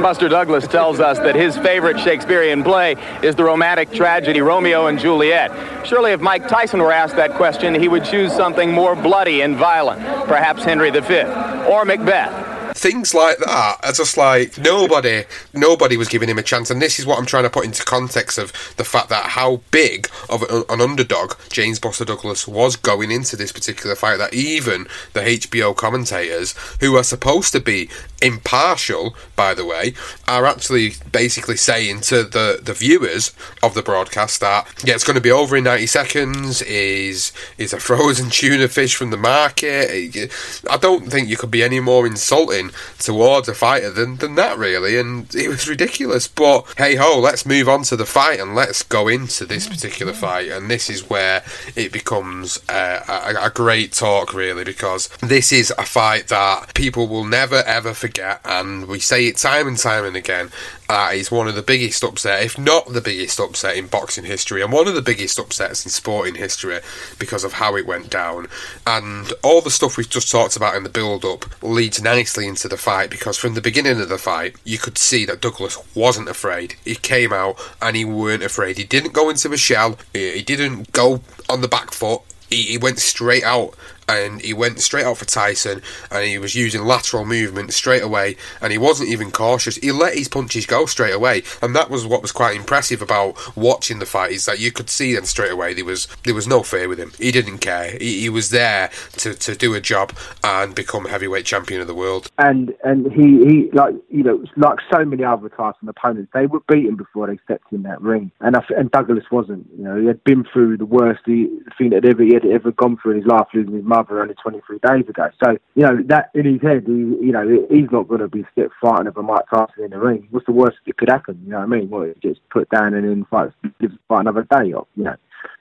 Buster Douglas tells us that his favorite Shakespearean play is the romantic tragedy Romeo and Juliet. Surely if Mike Tyson were asked that question, he would choose something more bloody and violent, perhaps Henry V or Macbeth things like that are just like nobody, nobody was giving him a chance. And this is what I'm trying to put into context of the fact that how big of an underdog James Buster Douglas was going into this particular fight. That even the HBO commentators, who are supposed to be impartial, by the way, are actually basically saying to the the viewers of the broadcast that yeah, it's going to be over in 90 seconds. Is is a frozen tuna fish from the market? I don't think you could be any more insulting towards a fighter than, than that, really, and it was ridiculous. But hey ho, let's move on to the fight and let's go into this particular fight. And this is where it becomes uh, a, a great talk, really, because this is a fight that people will never ever forget, and we say it time and time and again. Uh, is one of the biggest upset, if not the biggest upset in boxing history, and one of the biggest upsets in sporting history because of how it went down. And all the stuff we've just talked about in the build up leads nicely into the fight because from the beginning of the fight, you could see that Douglas wasn't afraid. He came out and he weren't afraid. He didn't go into a shell, he didn't go on the back foot. He went straight out and he went straight out for Tyson and he was using lateral movement straight away and he wasn't even cautious. He let his punches go straight away and that was what was quite impressive about watching the fight is that you could see then straight away there was there was no fear with him. He didn't care. He, he was there to, to do a job and become heavyweight champion of the world. And and he, he like you know like so many other Tyson opponents, they were beaten before they stepped in that ring. And I, and Douglas wasn't. You know, he had been through the worst thing that ever he had ever gone through in his life, losing his only 23 days ago. So, you know, that in his head, he, you know, he's not going to be stiff fighting over Mike Tyson in the ring. What's the worst that could happen? You know what I mean? Well, just put down and then fight, fight another day off, you know.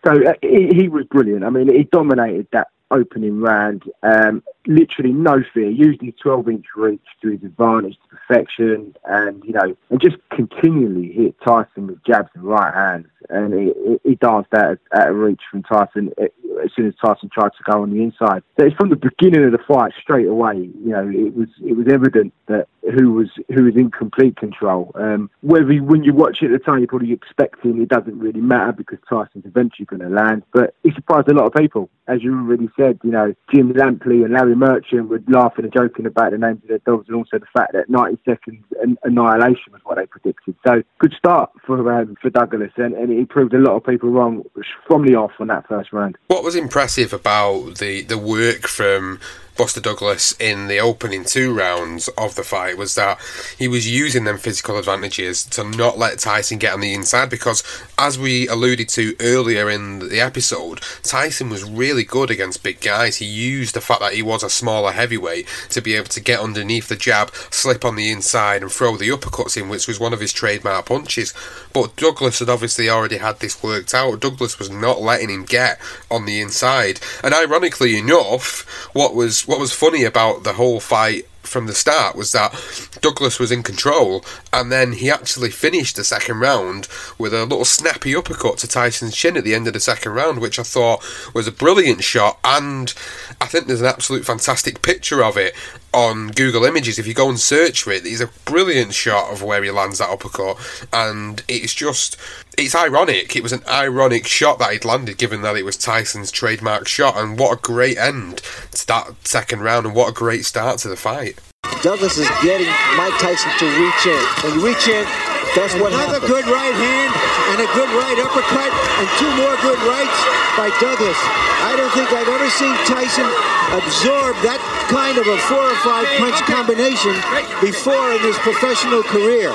So uh, he, he was brilliant. I mean, he dominated that opening round. Um, literally no fear, used his 12 inch reach to his advantage to perfection, and you know, and just continually hit Tyson with jabs and right hands. And he, he danced out at a reach from Tyson as soon as Tyson tried to go on the inside. So it's from the beginning of the fight straight away. You know, it was it was evident that who was who was in complete control. Um, whether you, when you watch it at the time, you're probably expecting it doesn't really matter because Tyson's eventually going to land. But he surprised a lot of people, as you already said. You know, Jim Lampley and Larry Merchant were laughing and joking about the names of their dogs and also the fact that 90 seconds annihilation was what they predicted. So good start for um, for Douglas and, and he proved a lot of people wrong from the off on that first round. What was impressive about the, the work from Buster Douglas in the opening two rounds of the fight was that he was using them physical advantages to not let Tyson get on the inside because, as we alluded to earlier in the episode, Tyson was really good against big guys. He used the fact that he was a smaller heavyweight to be able to get underneath the jab, slip on the inside, and throw the uppercuts in, which was one of his trademark punches. But Douglas had obviously already had this worked out. Douglas was not letting him get on the inside. And ironically enough, what was what was funny about the whole fight from the start was that Douglas was in control, and then he actually finished the second round with a little snappy uppercut to Tyson's chin at the end of the second round, which I thought was a brilliant shot. And I think there's an absolute fantastic picture of it on Google Images. If you go and search for it, there's a brilliant shot of where he lands that uppercut, and it's just it's ironic. It was an ironic shot that he'd landed, given that it was Tyson's trademark shot. And what a great end to that second round, and what a great start to the fight. Douglas is getting Mike Tyson to reach in. When you reach in, that's what Another happens. good right hand and a good right uppercut and two more good rights by Douglas. I don't think I've ever seen Tyson absorb that kind of a four or five punch combination before in his professional career.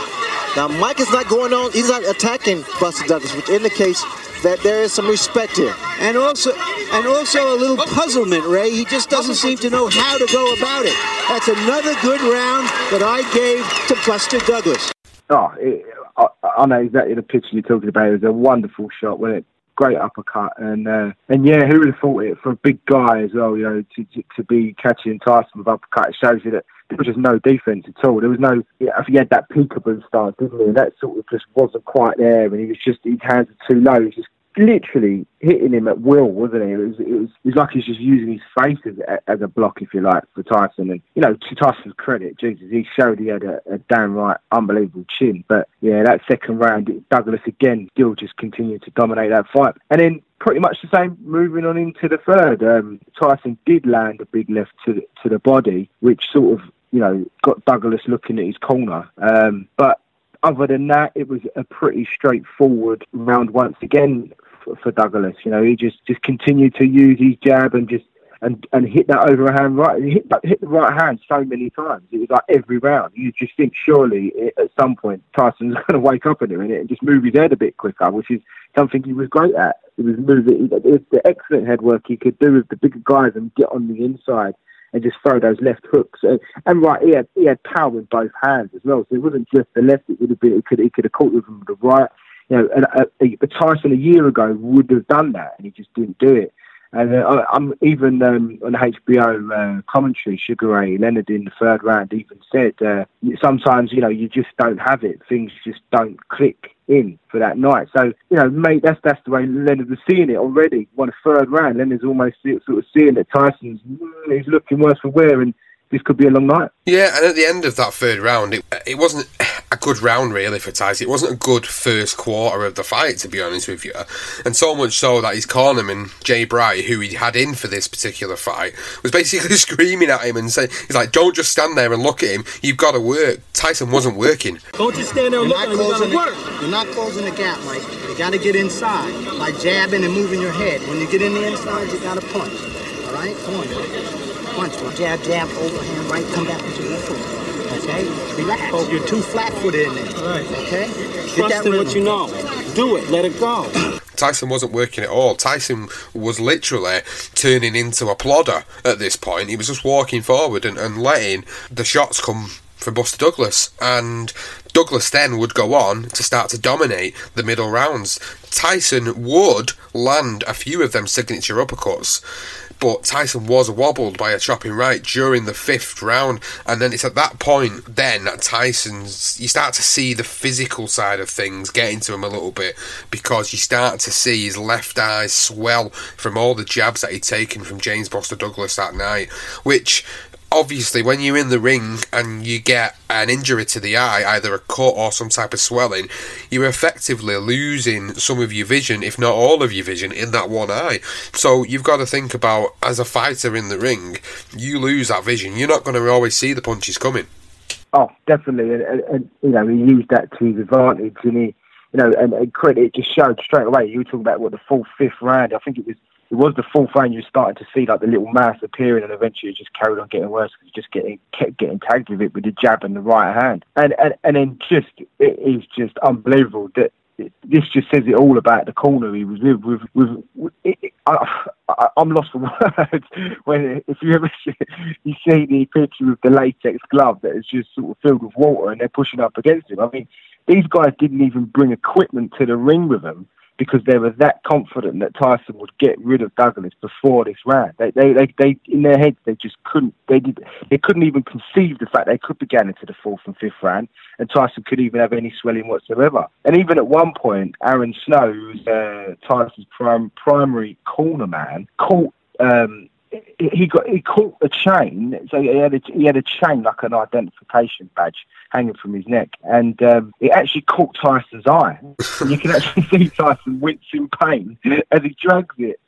Now Mike is not going on. He's not attacking Buster Douglas, which indicates that there is some respect here. And also, and also a little puzzlement, Ray. He just doesn't seem to know how to go about it. That's another good round that I gave to Buster Douglas. Oh, it, I, I know exactly the picture you're talking about. It was a wonderful shot, wasn't it? Great uppercut, and uh, and yeah, who would have thought it for a big guy as well? You know, to to, to be catching Tyson with uppercut it shows you that there was just no defense at all. There was no. Yeah, he had that peekaboo stance, didn't he? That sort of just wasn't quite there, and he was just his hands were too low. He was just literally hitting him at will, wasn't he? It was, it was, it was like he's just using his face as, as a block, if you like, for Tyson. And, you know, to Tyson's credit, Jesus, he showed he had a, a downright unbelievable chin. But, yeah, that second round, Douglas again still just continued to dominate that fight. And then pretty much the same moving on into the third. Um, Tyson did land a big left to the, to the body, which sort of, you know, got Douglas looking at his corner. Um, but other than that, it was a pretty straightforward round once again for, for Douglas. You know, he just, just continued to use his jab and just and and hit that overhand right, hit hit the right hand so many times. It was like every round. You just think surely it, at some point Tyson's going to wake up in it and just move his head a bit quicker, which is something he was great at. It was moving. It was the excellent head work he could do with the bigger guys and get on the inside and just throw those left hooks. And, and right, he had he had power in both hands as well. So it wasn't just the left; it would have been. It could he could have caught with him the right. You know, and uh, uh, Tyson a year ago would have done that, and he just didn't do it. And uh, I'm even um, on HBO uh, commentary, Sugar Ray Leonard in the third round even said uh, sometimes you know you just don't have it. Things just don't click in for that night. So you know, mate, that's that's the way Leonard was seeing it already. Won a third round. Leonard's almost sort of seeing that Tyson's mm, he's looking worse for wear, and this could be a long night. Yeah, and at the end of that third round, it, it wasn't a good round really for Tyson. It wasn't a good first quarter of the fight, to be honest with you. And so much so that his cornerman, Jay Bright, who he had in for this particular fight, was basically screaming at him and saying, he's like, don't just stand there and look at him. You've got to work. Tyson wasn't working. Don't just stand there and look at him. You got to work. You're not closing the gap, Mike. You got to get inside by jabbing and moving your head. When you get in the inside, you got to punch. All right? Come on, man punch. jab, jab, overhand, right, come back into your foot. Okay? Relax. Oh, you're too flat-footed in there. Right. Okay? Trust in what you know. Do it. Let it go. Tyson wasn't working at all. Tyson was literally turning into a plodder at this point. He was just walking forward and, and letting the shots come for Buster Douglas. And Douglas then would go on to start to dominate the middle rounds. Tyson would land a few of them signature uppercuts but Tyson was wobbled by a chopping right during the fifth round, and then it's at that point then that Tyson's you start to see the physical side of things get into him a little bit because you start to see his left eye swell from all the jabs that he'd taken from James Buster Douglas that night, which obviously when you're in the ring and you get an injury to the eye, either a cut or some type of swelling, you're effectively losing some of your vision, if not all of your vision, in that one eye. So you've got to think about, as a fighter in the ring, you lose that vision. You're not going to always see the punches coming. Oh, definitely, and, and, and you know he used that to his advantage, and he, you know, and, and credit it just showed straight away. You were talking about what the full fifth round. I think it was it was the fourth round you started to see like the little mass appearing, and eventually it just carried on getting worse because just getting kept getting tagged with it with the jab and the right hand, and and and then just it is just unbelievable that this just says it all about the corner he was with. With, with, with it, I, am lost for words when if you ever see, you see the picture with the latex glove that is just sort of filled with water and they're pushing up against him. I mean, these guys didn't even bring equipment to the ring with them because they were that confident that Tyson would get rid of Douglas before this round. They, they, they, they in their heads, they just couldn't. They did. They couldn't even conceive the fact they could be getting into the fourth and fifth round, and Tyson could even have any swelling whatsoever. And even at one point, Aaron Snowell, who's uh, Tyson's prim- primary corner man, caught. Um, he got he caught a chain, so he had a, he had a chain like an identification badge hanging from his neck, and um, it actually caught Tyson's eye. And you can actually see Tyson wince in pain as he drags it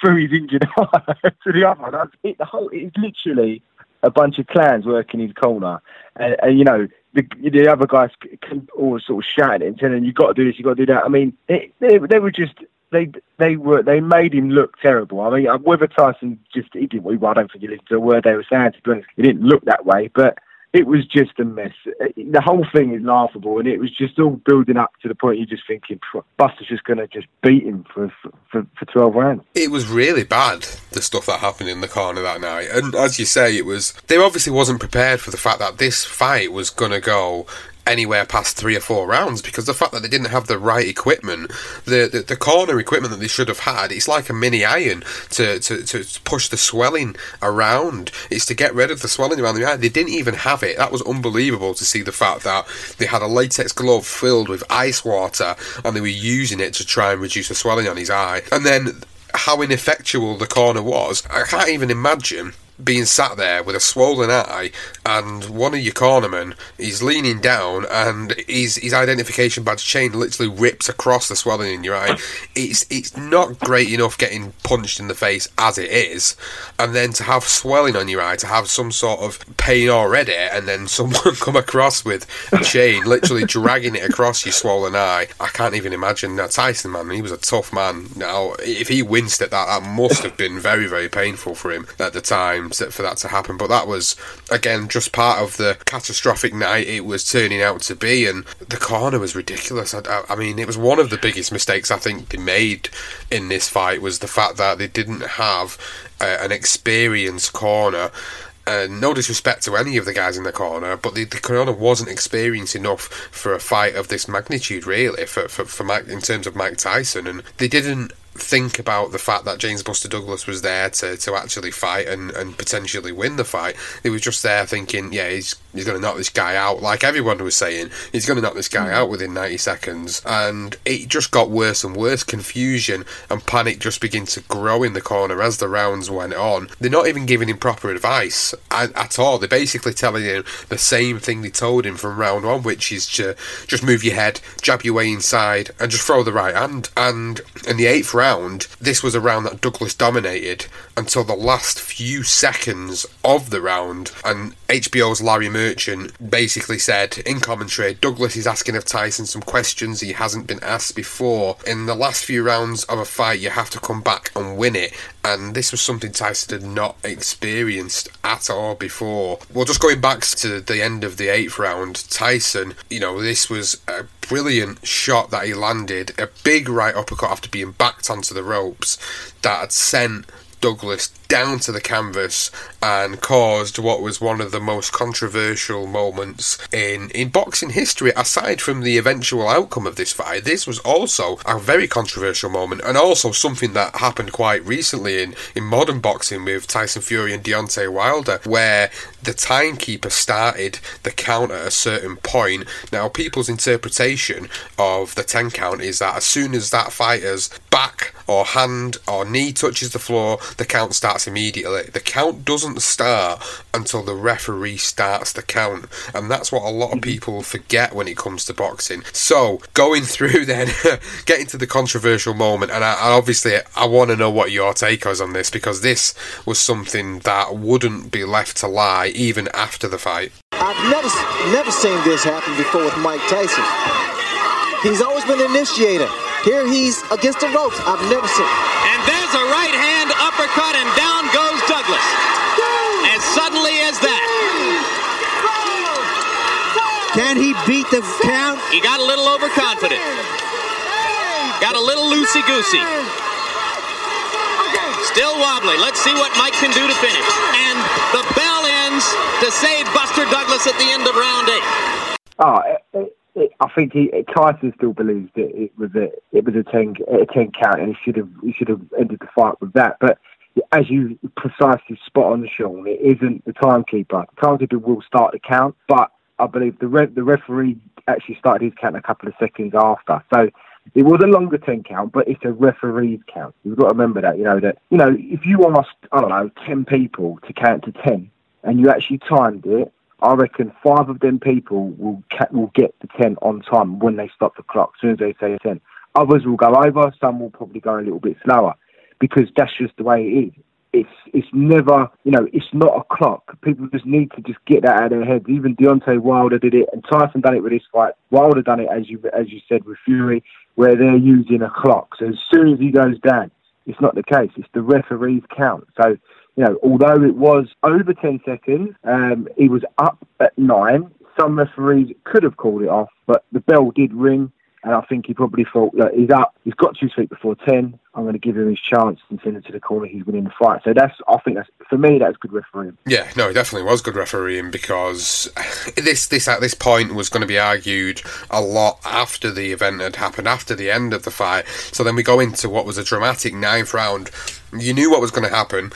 through his injured eye to the other. That's it, the whole it's literally a bunch of clowns working in his corner, and, and you know the, the other guys can all sort of shouting and telling you got to do this, you got to do that. I mean, it, they they were just they they were they made him look terrible. I mean, uh, whether Tyson just he didn't. Well, I don't think he listened to a word they were saying. To be honest, he didn't look that way, but it was just a mess. Uh, the whole thing is laughable, and it was just all building up to the point you're just thinking Buster's just going to just beat him for, for for twelve rounds. It was really bad the stuff that happened in the corner that night, and as you say, it was they obviously wasn't prepared for the fact that this fight was going to go anywhere past three or four rounds because the fact that they didn't have the right equipment, the, the, the corner equipment that they should have had, it's like a mini iron to, to, to push the swelling around. It's to get rid of the swelling around the eye. They didn't even have it. That was unbelievable to see the fact that they had a latex glove filled with ice water and they were using it to try and reduce the swelling on his eye. And then how ineffectual the corner was, I can't even imagine being sat there with a swollen eye and one of your cornermen is leaning down and his his identification badge chain literally rips across the swelling in your eye. It's it's not great enough getting punched in the face as it is, and then to have swelling on your eye, to have some sort of pain already, and then someone come across with a chain literally dragging it across your swollen eye. I can't even imagine that Tyson man. He was a tough man. Now if he winced at that, that must have been very very painful for him at the time for that to happen. But that was again just part of the catastrophic night it was turning out to be, and the corner was ridiculous. I, I mean, it was one of the biggest mistakes I think they made in this fight was the fact that they didn't have uh, an experienced corner no disrespect to any of the guys in the corner, but the, the corner wasn't experienced enough for a fight of this magnitude, really, for, for, for Mike, in terms of Mike Tyson. And they didn't think about the fact that James Buster Douglas was there to, to actually fight and, and potentially win the fight. He was just there thinking, yeah, he's he's going to knock this guy out. Like everyone was saying, he's going to knock this guy mm. out within 90 seconds. And it just got worse and worse. Confusion and panic just began to grow in the corner as the rounds went on. They're not even giving him proper advice at, at all. They're basically telling him the same thing they told him from round one, which is to just move your head, jab your way inside, and just throw the right hand. And in the eighth round, this was a round that Douglas dominated until the last few seconds of the round. And HBO's Larry Merchant basically said in commentary Douglas is asking of Tyson some questions he hasn't been asked before. In the last few rounds of a fight, you have to come back and win it. And this was something Tyson had not experienced at all before. Well, just going back to the end of the eighth round, Tyson, you know, this was a brilliant shot that he landed, a big right uppercut after being backed onto the ropes that had sent Douglas down to the canvas and caused what was one of the most controversial moments in, in boxing history. Aside from the eventual outcome of this fight, this was also a very controversial moment and also something that happened quite recently in, in modern boxing with Tyson Fury and Deontay Wilder, where the timekeeper started the count at a certain point. Now, people's interpretation of the 10 count is that as soon as that fighter's back or hand or knee touches the floor, the count starts immediately. The count doesn't start until the referee starts the count, and that's what a lot of mm-hmm. people forget when it comes to boxing. So, going through then, getting to the controversial moment, and I, I obviously I want to know what your take is on this because this was something that wouldn't be left to lie even after the fight. I've never never seen this happen before with Mike Tyson. He's always been an initiator. Here he's against the ropes. I've never seen. And there's a right hand uppercut, and down goes Douglas. As suddenly as that. Can he beat the count? He got a little overconfident. Got a little loosey goosey. Still wobbly. Let's see what Mike can do to finish. And the bell ends to save Buster Douglas at the end of round eight. Oh, I think he, Tyson still believes that it was a it was a ten a ten count, and he should have he should have ended the fight with that. But as you precisely spot on, Sean, it isn't the timekeeper. The timekeeper will start the count, but I believe the re- the referee actually started his count a couple of seconds after. So it was a longer 10 count, but it's a referee's count. You've got to remember that, you know, that, you know, if you asked, I don't know, 10 people to count to 10 and you actually timed it, I reckon five of them people will ca- will get the 10 on time when they stop the clock, as soon as they say 10. Others will go over, some will probably go a little bit slower because that's just the way it is. It's it's never you know it's not a clock. People just need to just get that out of their heads. Even Deontay Wilder did it, and Tyson done it with this fight. Wilder done it as you as you said with Fury, where they're using a clock. So as soon as he goes down, it's not the case. It's the referee's count. So you know, although it was over 10 seconds, um, he was up at nine. Some referees could have called it off, but the bell did ring. And I think he probably thought, look, he's up, he's got two feet before 10. I'm going to give him his chance and send him to the corner. He's winning the fight. So that's, I think that's, for me, that's good refereeing. Yeah, no, it definitely was good refereeing because this, this at this point was going to be argued a lot after the event had happened, after the end of the fight. So then we go into what was a dramatic ninth round. You knew what was going to happen.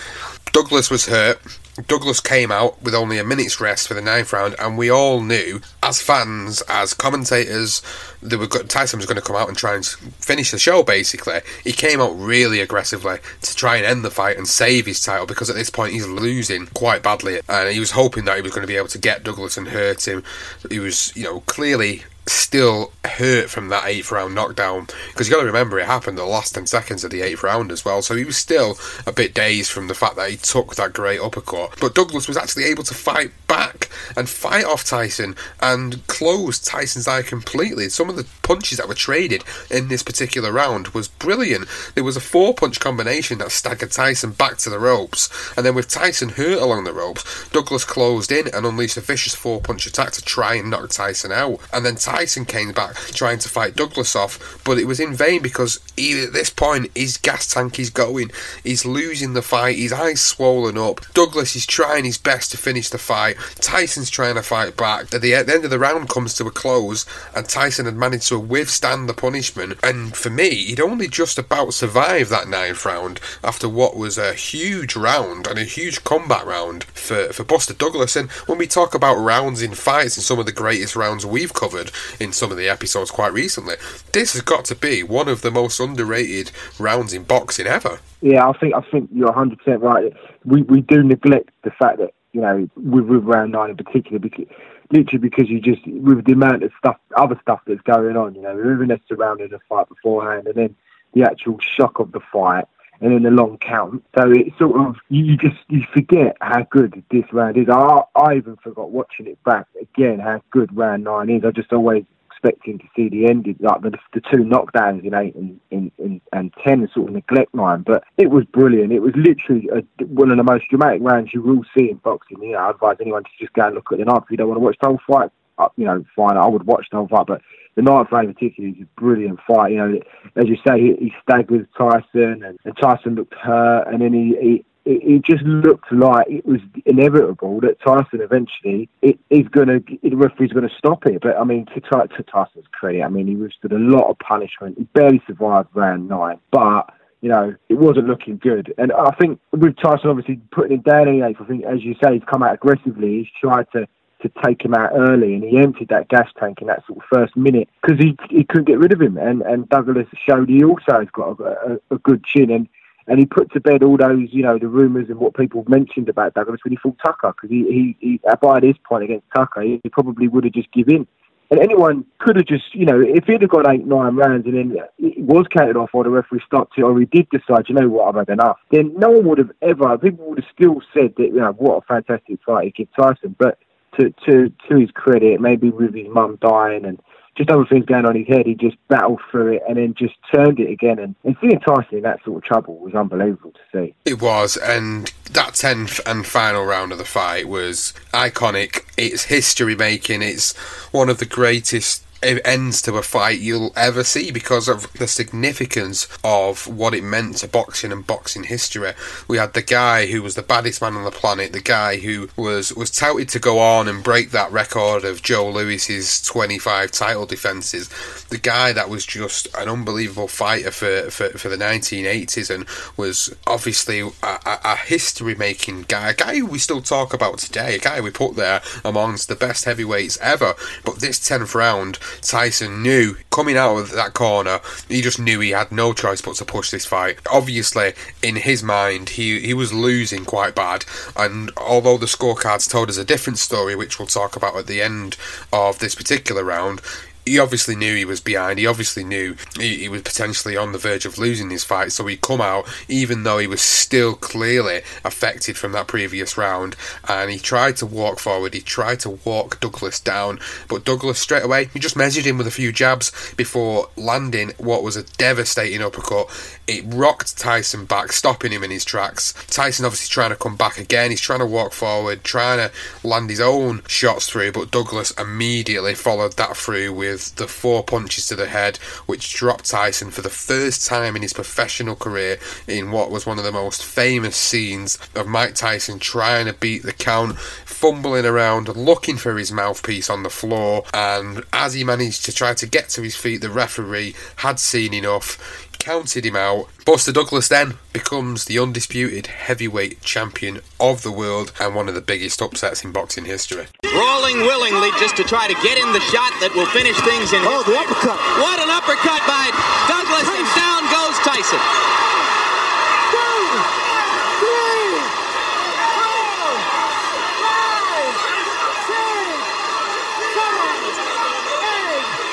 Douglas was hurt. Douglas came out with only a minute's rest for the ninth round, and we all knew, as fans, as commentators, that Tyson was going to come out and try and finish the show. Basically, he came out really aggressively to try and end the fight and save his title because at this point he's losing quite badly, and he was hoping that he was going to be able to get Douglas and hurt him. He was, you know, clearly still hurt from that eighth round knockdown because you got to remember it happened the last 10 seconds of the eighth round as well so he was still a bit dazed from the fact that he took that great uppercut but Douglas was actually able to fight back and fight off Tyson and close Tyson's eye completely. Some of the punches that were traded in this particular round was brilliant. There was a four punch combination that staggered Tyson back to the ropes, and then with Tyson hurt along the ropes, Douglas closed in and unleashed a vicious four punch attack to try and knock Tyson out. And then Tyson came back trying to fight Douglas off, but it was in vain because he, at this point his gas tank is going. He's losing the fight, his eyes swollen up. Douglas is trying his best to finish the fight. Tyson's trying to fight back. At the, at the end of the round comes to a close, and Tyson had managed to withstand the punishment. And for me, he'd only just about survived that ninth round after what was a huge round and a huge combat round for, for Buster Douglas. And when we talk about rounds in fights and some of the greatest rounds we've covered in some of the episodes quite recently, this has got to be one of the most underrated rounds in boxing ever. Yeah, I think I think you're 100 percent right. We we do neglect the fact that you know with, with round nine in particular, because literally because you just with the amount of stuff, other stuff that's going on, you know, everything that's surrounding the fight beforehand, and then the actual shock of the fight, and then the long count. So it's sort of you, just you forget how good this round is. I I even forgot watching it back again how good round nine is. I just always expecting to see the ending, like the, the two knockdowns in eight and, in, in, and ten, and sort of neglect nine. But it was brilliant. It was literally a, one of the most dramatic rounds you will see in boxing. You know, I advise anyone to just go and look at the night if you don't want to watch the whole fight. Uh, you know, fine, I would watch the whole fight, but the ninth round in particular is a brilliant fight. You know, as you say, he, he staggers Tyson, and, and Tyson looked hurt, and then he, he it, it, just looked like it was inevitable that Tyson eventually it is going to the referee's going to stop it. But I mean, to, to Tyson's credit, I mean he withstood a lot of punishment. He barely survived round nine, but you know it wasn't looking good. And I think with Tyson obviously putting him down in eighth, I think as you say, he's come out aggressively. He's tried to to take him out early, and he emptied that gas tank in that sort of first minute because he he couldn't get rid of him. And and Douglas showed he also has got a, a, a good chin and and he put to bed all those, you know, the rumours and what people mentioned about Douglas when he fought Tucker, because he, he, he, by this point against Tucker, he, he probably would have just given in. And anyone could have just, you know, if he'd have got eight, nine rounds and then it was counted off or the referee stopped it or he did decide, you know what, I've had enough, then no one would have ever, people would have still said that, you know, what a fantastic fight he gave Tyson. But to, to, to his credit, maybe with his mum dying and just other things going on in his head, he just battled through it and then just turned it again. And, and seeing Tyson in that sort of trouble was unbelievable to see. It was, and that 10th and final round of the fight was iconic. It's history making. It's one of the greatest ends to a fight you'll ever see because of the significance of what it meant to boxing and boxing history. We had the guy who was the baddest man on the planet, the guy who was was touted to go on and break that record of Joe Louis's 25 title defenses, the guy that was just an unbelievable fighter for, for, for the 1980s and was obviously a, a, a history making guy, a guy we still talk about today, a guy we put there amongst the best heavyweights ever. But this 10th round, Tyson knew coming out of that corner, he just knew he had no choice but to push this fight. Obviously, in his mind, he, he was losing quite bad, and although the scorecards told us a different story, which we'll talk about at the end of this particular round, he obviously knew he was behind. He obviously knew he, he, was potentially on the verge of losing his fight. So he come out, even though he was still clearly affected from that previous round, and he tried to walk forward. He tried to walk Douglas down, but Douglas straight away he just measured him with a few jabs before landing what was a devastating uppercut. It rocked Tyson back, stopping him in his tracks. Tyson obviously trying to come back again. He's trying to walk forward, trying to land his own shots through, but Douglas immediately followed that through with with the four punches to the head, which dropped Tyson for the first time in his professional career in what was one of the most famous scenes of Mike Tyson trying to beat the count, fumbling around, looking for his mouthpiece on the floor, and as he managed to try to get to his feet, the referee had seen enough counted him out. Buster Douglas then becomes the undisputed heavyweight champion of the world and one of the biggest upsets in boxing history. Rolling willingly just to try to get in the shot that will finish things in. Oh, the uppercut. What an uppercut by Douglas, and down goes Tyson.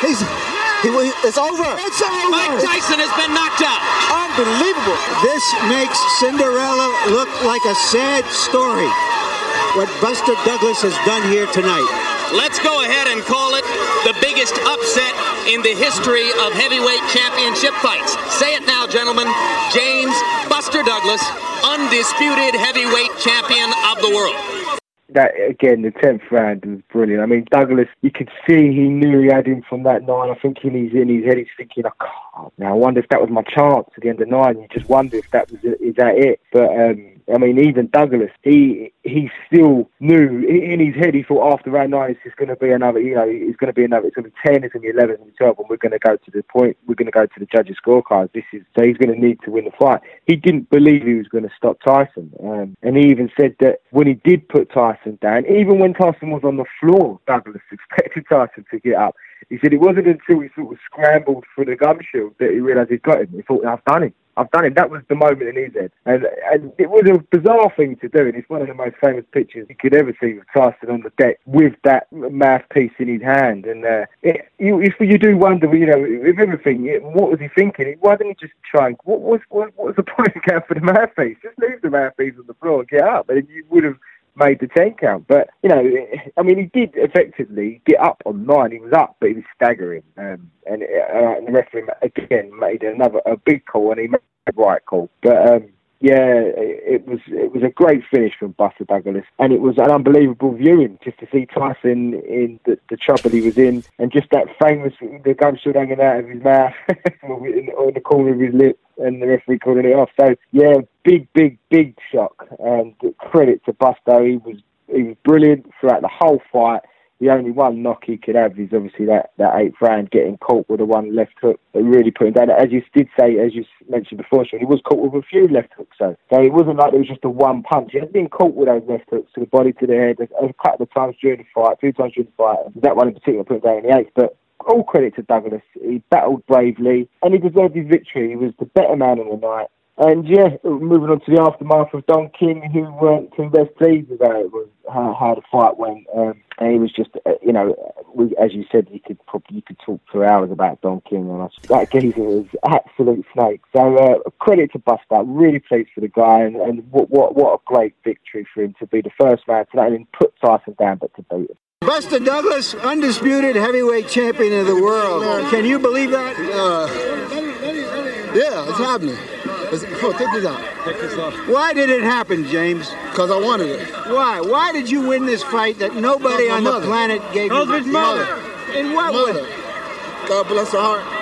He's he, it's over. It's over. Mike Tyson has been knocked out. Unbelievable. This makes Cinderella look like a sad story. What Buster Douglas has done here tonight. Let's let's go ahead and call it the biggest upset in the history of heavyweight championship fights. Say it now, gentlemen. James Buster Douglas, undisputed heavyweight champion of the world that again, the tenth round was brilliant. I mean, Douglas, you could see he knew he had him from that nine. I think in his in his head, he's thinking, "I can't." Now, I wonder if that was my chance at the end of nine. You just wonder if that was is that it. But um, I mean, even Douglas, he he still knew in his head. He thought after round nine, it's going to be another. You know, it's going to be another. It's going to be ten. It's going to be eleven. and twelve, and we're going to go to the point. We're going to go to the judges' scorecards. This is so he's going to need to win the fight. He didn't believe he was going to stop Tyson, um, and he even said that when he did put Tyson down, even when Tyson was on the floor, Douglas expected Tyson to get up. He said it wasn't until he sort of scrambled for the gum shield that he realised he'd got him. He thought, I've done it. I've done it. That was the moment in his head. And, and it was a bizarre thing to do. And it's one of the most famous pictures you could ever see of Tyson on the deck with that mouthpiece in his hand. And uh, it, you, if you do wonder, you know, with everything, what was he thinking? Why didn't he just try and, what was, what, what was the point of going for the mouthpiece? Just leave the mouthpiece on the floor and get up. And you would have made the 10 count. But, you know, I mean, he did effectively get up on nine. He was up, but he was staggering. Um, and, uh, and the referee, again, made another a big call, and he made the right call. But, um, yeah, it was it was a great finish from Buster Douglas, and it was an unbelievable viewing just to see Tyson in the, the trouble he was in, and just that famous the gum still hanging out of his mouth or in the corner of his lip, and the referee calling it off. So yeah, big, big, big shock, and credit to Buster. He was he was brilliant throughout the whole fight the only one knock he could have is obviously that, that eighth round getting caught with the one left hook that really put him down. As you did say, as you mentioned before, he was caught with a few left hooks. So, so it wasn't like it was just a one punch. He had been caught with those left hooks to the body, to the head, a couple of times during the fight, a few times during the fight. That one in particular put him down in the eighth. But all credit to Douglas. He battled bravely and he deserved his victory. He was the better man on the night. And yeah, moving on to the aftermath of Don King, who weren't too best pleased with how it was, how, how the fight went. Um, and he was just, uh, you know, we, as you said, you could probably you could talk for hours about Don King, and that geezer was absolute snake. So uh, credit to Buster, really pleased for the guy, and, and what, what what a great victory for him to be the first man to not only put Tyson down but to beat him. Buster Douglas, undisputed heavyweight champion of the world. Can you believe that? Uh, yeah, it's happening. It's, oh, take this out. Take this off. Why did it happen, James? Because I wanted it. Why? Why did you win this fight that nobody on the planet gave you? his mother. In what mother. way? God bless her heart.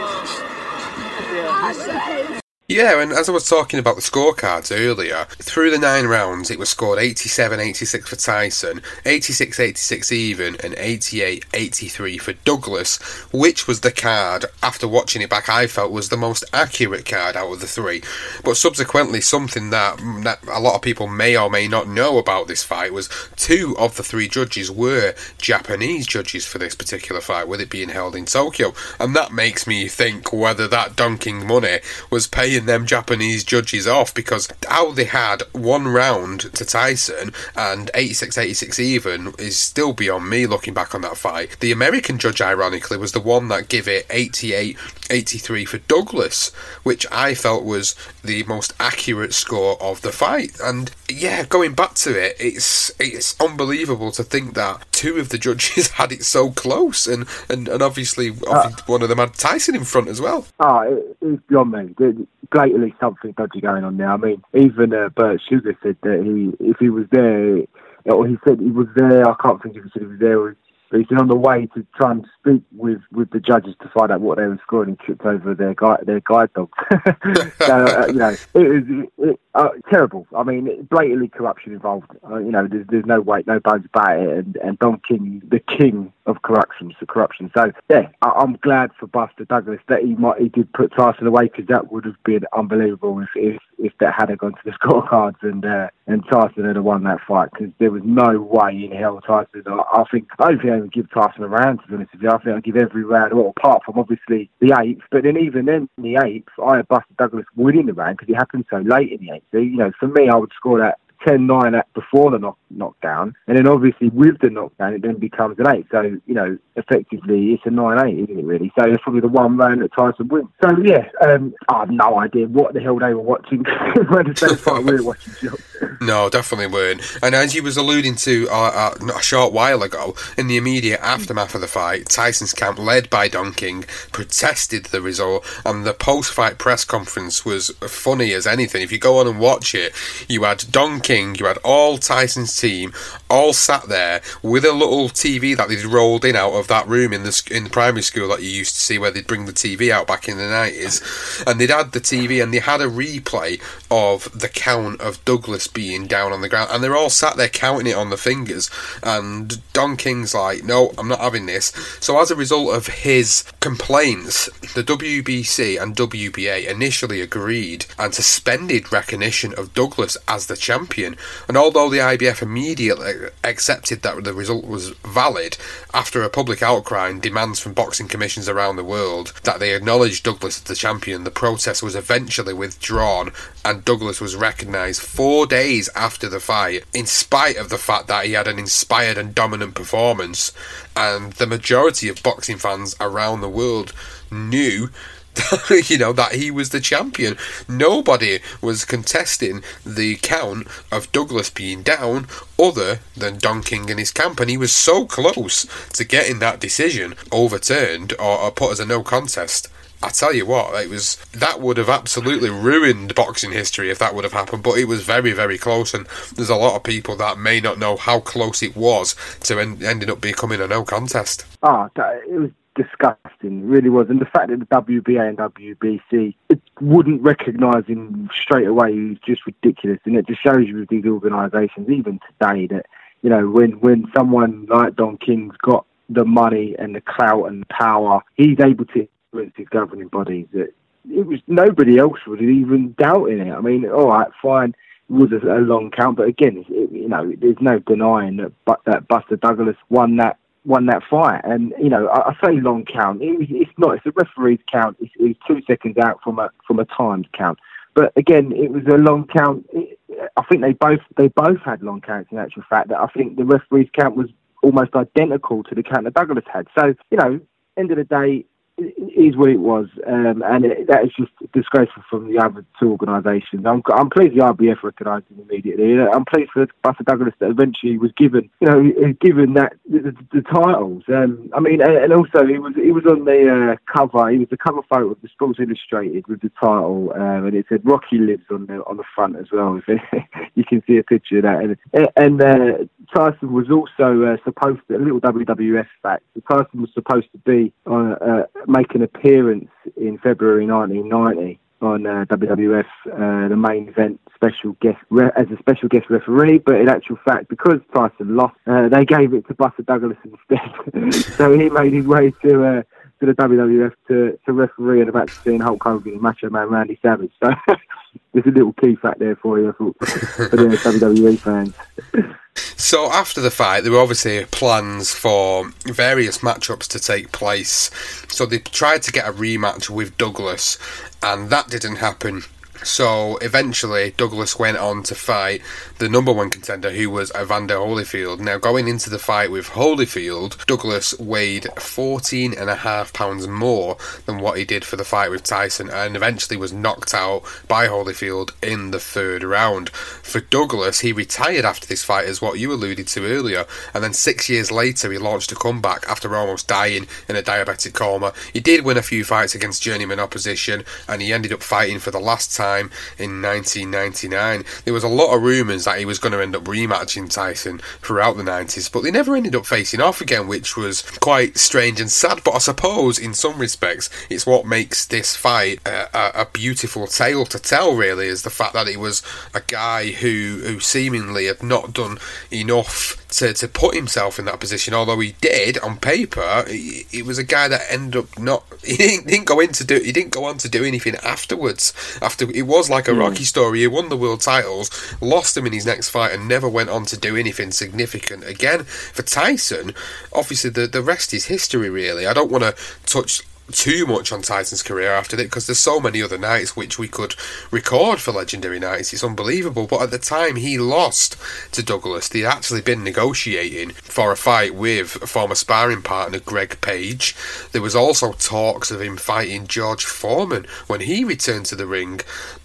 Yeah. Yeah, and as I was talking about the scorecards earlier, through the nine rounds, it was scored 87 86 for Tyson, 86 86 even, and 88 83 for Douglas, which was the card, after watching it back, I felt was the most accurate card out of the three. But subsequently, something that, that a lot of people may or may not know about this fight was two of the three judges were Japanese judges for this particular fight, with it being held in Tokyo. And that makes me think whether that Don King money was paying them Japanese judges off because how they had one round to Tyson and 86 86 even is still beyond me looking back on that fight. The American judge, ironically, was the one that gave it 88 83 for Douglas, which I felt was the most accurate score of the fight. And yeah, going back to it, it's it's unbelievable to think that two of the judges had it so close, and and, and obviously uh, one of them had Tyson in front as well. Oh, it, it's beyond me blatantly something dodgy going on there. I mean, even uh, Bert Sugar said that he, if he was there, or he said he was there. I can't think if he said he was there or but he's been on the way to try and speak with, with the judges to find out what they were scoring and tripped over their guide their guide dog. so uh, you know, it was it, uh, terrible. I mean, blatantly corruption involved. Uh, you know, there's, there's no way, no bones about it. And, and Don King, the king of corruption, so corruption. So yeah, I, am glad for Buster Douglas that he might he did put Tyson away because that would have been unbelievable if if, if that had gone to the scorecards and uh, and Tyson had won that fight because there was no way in hell Tyson. I, think I don't think I would give Tyson a round to be honest with you. I think I'd give every round, well, apart from obviously the eighth. But then even then, in the eighth, I had Buster Douglas winning the round because it happened so late in the eighth. So, you know, for me, I would score that 10-9 at, before the knock, knockdown, and then obviously with the knockdown, it then becomes an eight. So you know, effectively, it's a nine-eight, isn't it? Really. So it's probably the one round that Tyson wins. So yeah, um, I have no idea what the hell they were watching we were watching. No, definitely weren't. And as you was alluding to uh, uh, a short while ago, in the immediate aftermath of the fight, Tyson's camp, led by Don King, protested the result, and the post-fight press conference was funny as anything. If you go on and watch it, you had Don King, you had all Tyson's team, all sat there with a little TV that they'd rolled in out of that room in the in the primary school that you used to see where they'd bring the TV out back in the nineties, and they'd had the TV and they had a replay of the count of Douglas being down on the ground, and they're all sat there counting it on the fingers, and Don King's like, no, I'm not having this. So as a result of his complaints, the WBC and WBA initially agreed and suspended recognition of Douglas as the champion. And although the IBF immediately accepted that the result was valid, after a public outcry and demands from boxing commissions around the world that they acknowledged Douglas as the champion, the protest was eventually withdrawn and Douglas was recognised four days after the fight, in spite of the fact that he had an inspired and dominant performance. And the majority of boxing fans around the world knew you know that he was the champion. Nobody was contesting the count of Douglas being down other than Don King and his camp, and he was so close to getting that decision overturned or, or put as a no contest. I tell you what, it was that would have absolutely ruined boxing history if that would have happened. But it was very, very close, and there's a lot of people that may not know how close it was to en- ending up becoming a no contest. Ah, oh, it was disgusting, really was. And the fact that the WBA and WBC it wouldn't recognise him straight away is just ridiculous. And it just shows you with these organisations, even today, that you know when when someone like Don King's got the money and the clout and power, he's able to influence his governing bodies. That it was nobody else was even doubting it. I mean, all right, fine. It was a, a long count, but again, it, you know, there's no denying that, but, that Buster Douglas won that won that fight. And you know, I, I say long count. It, it's not. It's a referee's count. It's, it's two seconds out from a from a timed count. But again, it was a long count. It, I think they both they both had long counts. In actual fact, that I think the referee's count was almost identical to the count that Douglas had. So you know, end of the day, is what it was, um, and it, that is just disgraceful from the other two organisations. I'm, I'm pleased the IBF recognised him immediately. I'm pleased for Buster Douglas that eventually was given, you know, given that the, the, titles. Um, I mean, and, also he was he was on the uh, cover. He was the cover photo of the Sports Illustrated with the title, um, and it said Rocky lives on the on the front as well. you can see a picture of that, and, and uh, Tyson was also uh, supposed to a little WWF fact. Tyson was supposed to be on. Uh, make an appearance in February 1990 on uh, WWF, uh, the main event special guest re- as a special guest referee. But in actual fact, because Tyson lost, uh, they gave it to Buster Douglas instead. so he made his way to uh, to the WWF to, to referee and about to see Hulk Hogan and Macho Man Randy Savage. So there's a little key fact there for you for, for the WWE fans. So after the fight, there were obviously plans for various matchups to take place. So they tried to get a rematch with Douglas, and that didn't happen. So eventually, Douglas went on to fight the number one contender, who was Evander Holyfield. Now, going into the fight with Holyfield, Douglas weighed 14 and a half pounds more than what he did for the fight with Tyson, and eventually was knocked out by Holyfield in the third round. For Douglas, he retired after this fight, as what you alluded to earlier, and then six years later, he launched a comeback after almost dying in a diabetic coma. He did win a few fights against journeyman opposition, and he ended up fighting for the last time time in 1999. There was a lot of rumours that he was going to end up rematching Tyson throughout the 90s, but they never ended up facing off again, which was quite strange and sad. But I suppose, in some respects, it's what makes this fight a, a, a beautiful tale to tell. Really, is the fact that it was a guy who who seemingly had not done enough to, to put himself in that position. Although he did on paper, he, he was a guy that ended up not. He didn't, didn't, go into do. He didn't go on to do anything afterwards. After it was like a mm. Rocky story. He won the world titles, lost him in his next fight, and never went on to do anything significant again. For Tyson, obviously the the rest is history. Really, I don't want to touch too much on Tyson's career after that because there's so many other nights which we could record for legendary nights. It's unbelievable. But at the time he lost to Douglas, he'd actually been negotiating for a fight with former sparring partner Greg Page. There was also talks of him fighting George Foreman when he returned to the ring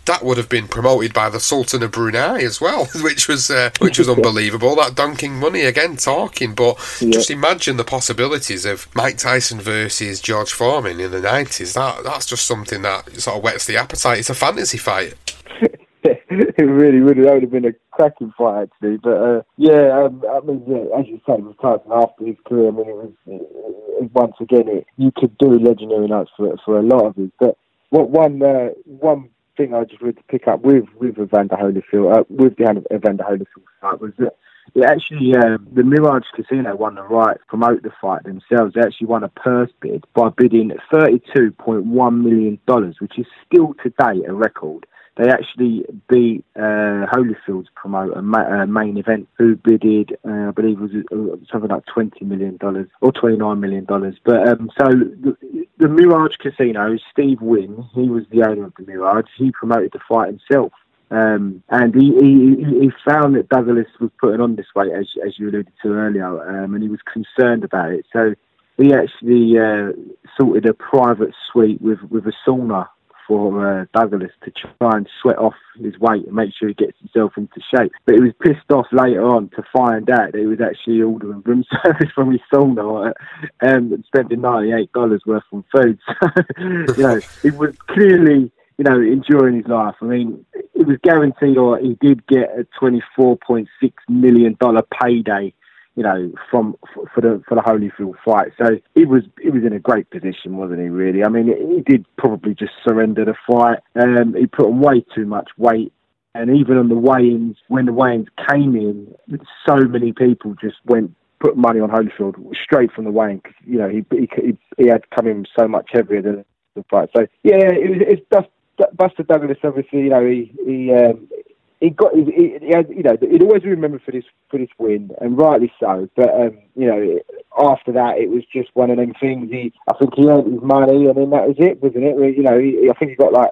that would have been promoted by the Sultan of Brunei as well, which was uh, which was unbelievable. That Don King money again talking, but yeah. just imagine the possibilities of Mike Tyson versus George Foreman in the nineties. That that's just something that sort of whets the appetite. It's a fantasy fight. it really, really that would have been a cracking fight actually. But uh, yeah, um, I mean, yeah, as you say, with Tyson after his career, I mean, it was, it, it, once again, it, you could do legendary nights for for a lot of it. But what one uh, one thing I just wanted to pick up with with Evander Holyfield, uh, with the Evander Holyfield fight was that it actually uh, the Mirage Casino won the right to promote the fight themselves. They actually won a purse bid by bidding thirty two point one million dollars, which is still today a record. They actually beat uh, Holyfield's promoter, ma- uh, main event, who bidded, uh, I believe, it was uh, something like twenty million dollars or twenty nine million dollars. But um, so the, the Mirage Casino, Steve Wynn, he was the owner of the Mirage. He promoted the fight himself. Um, and he, he, he found that Douglas was putting on this weight, as, as you alluded to earlier, um, and he was concerned about it. So he actually uh, sorted a private suite with, with a sauna for uh, Douglas to try and sweat off his weight and make sure he gets himself into shape. But he was pissed off later on to find out that he was actually ordering room service from his sauna um, and spending $98 worth on food. So, you know, he was clearly you know, enduring his life. I mean, it was guaranteed, or he did get a twenty-four point six million dollar payday you know, from for the for the Holyfield fight. So he was he was in a great position, wasn't he? Really, I mean, he did probably just surrender the fight. Um, he put on way too much weight. And even on the weigh-ins, when the weigh-ins came in, so many people just went put money on Holyfield straight from the weigh-in you know he, he he had come in so much heavier than the fight. So yeah, it was it's just Buster Douglas. Obviously, you know he he um, he got he, he, had, you know he'd always remember for this for this win and rightly so but um, you know after that it was just one of them things he I think he earned his money and then that was it wasn't it you know he, I think he got like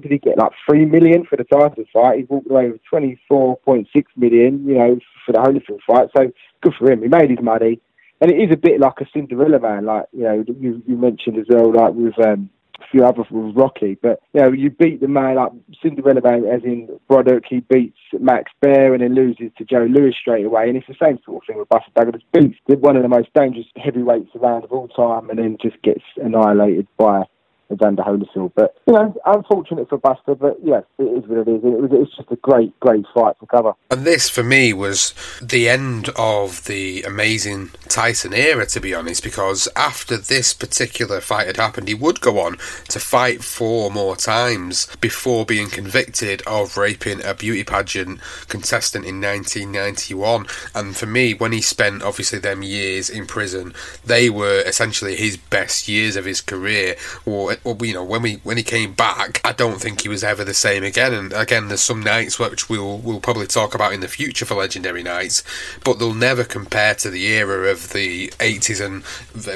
did he get like three million for the Tyson fight he walked away with 24.6 million you know for the Holyfield fight so good for him he made his money and it is a bit like a Cinderella man like you know you, you mentioned as well like with um, few others was Rocky. But you know, you beat the man like Cinderella man, as in Braddock. He beats Max Baer and then loses to Joe Louis straight away. And it's the same sort of thing with Buster Douglas. Beats one of the most dangerous heavyweights around of all time, and then just gets annihilated by Evander Holyfield. But you know, unfortunate for Buster, but yes, it is what it is. It was, it's just a great, great fight for cover. And this, for me, was the end of the amazing Tyson era, to be honest, because after this particular fight had happened, he would go on to fight four more times before being convicted of raping a beauty pageant contestant in 1991. And for me, when he spent obviously them years in prison, they were essentially his best years of his career. Or you know, when we when he came back, I don't think he was ever the same again. And again, there's some nights which we'll we'll probably talk about in the future for legendary nights, but they'll never compare to the era of the 80s and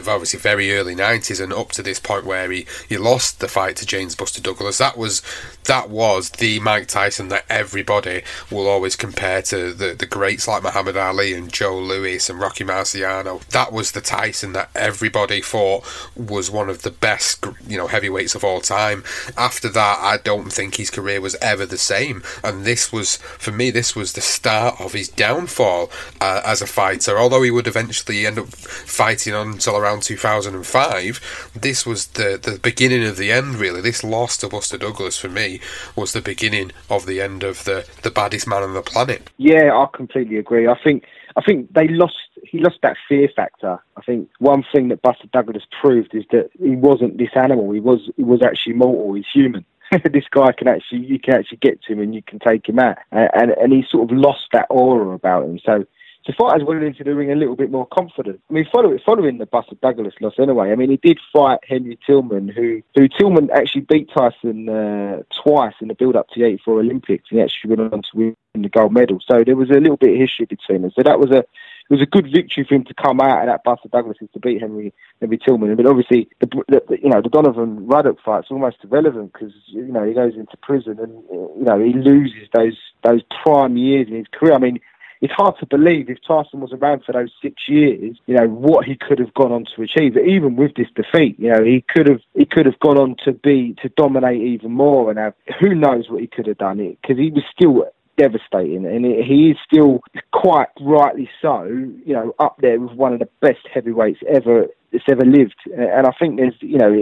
obviously very early 90s and up to this point where he, he lost the fight to James Buster Douglas. That was that was the Mike Tyson that everybody will always compare to the the greats like Muhammad Ali and Joe Louis and Rocky Marciano. That was the Tyson that everybody thought was one of the best, you know, heavyweights of all time. After that, I don't think his career was ever the same. And this was, for me, this was the start of his downfall uh, as a fighter. Although he would eventually end up fighting until around 2005, this was the, the beginning of the end, really. This loss to Buster Douglas, for me, was the beginning of the end of the, the baddest man on the planet. Yeah, I completely agree. I think I think they lost. He lost that fear factor. I think one thing that Buster Douglas proved is that he wasn't this animal. He was. He was actually mortal. He's human. this guy can actually. You can actually get to him and you can take him out. And and, and he sort of lost that aura about him. So so fighters went into the ring a little bit more confident. I mean, following, following the Buster Douglas loss anyway, I mean, he did fight Henry Tillman, who, who Tillman actually beat Tyson uh, twice in the build-up to the 84 Olympics, and he actually went on to win the gold medal. So there was a little bit of history between them. So that was a it was a good victory for him to come out of that Buster Douglas to beat Henry Henry Tillman. But obviously, the, the you know the Donovan Ruddock fight's almost irrelevant because you know he goes into prison and you know he loses those those prime years in his career. I mean, it's hard to believe if Tyson was around for those six years, you know, what he could have gone on to achieve. Even with this defeat, you know, he could have he could have gone on to be to dominate even more and have who knows what he could have done it because he was still devastating, and he is still quite rightly so, you know, up there with one of the best heavyweights ever that's ever lived. And I think there's, you know,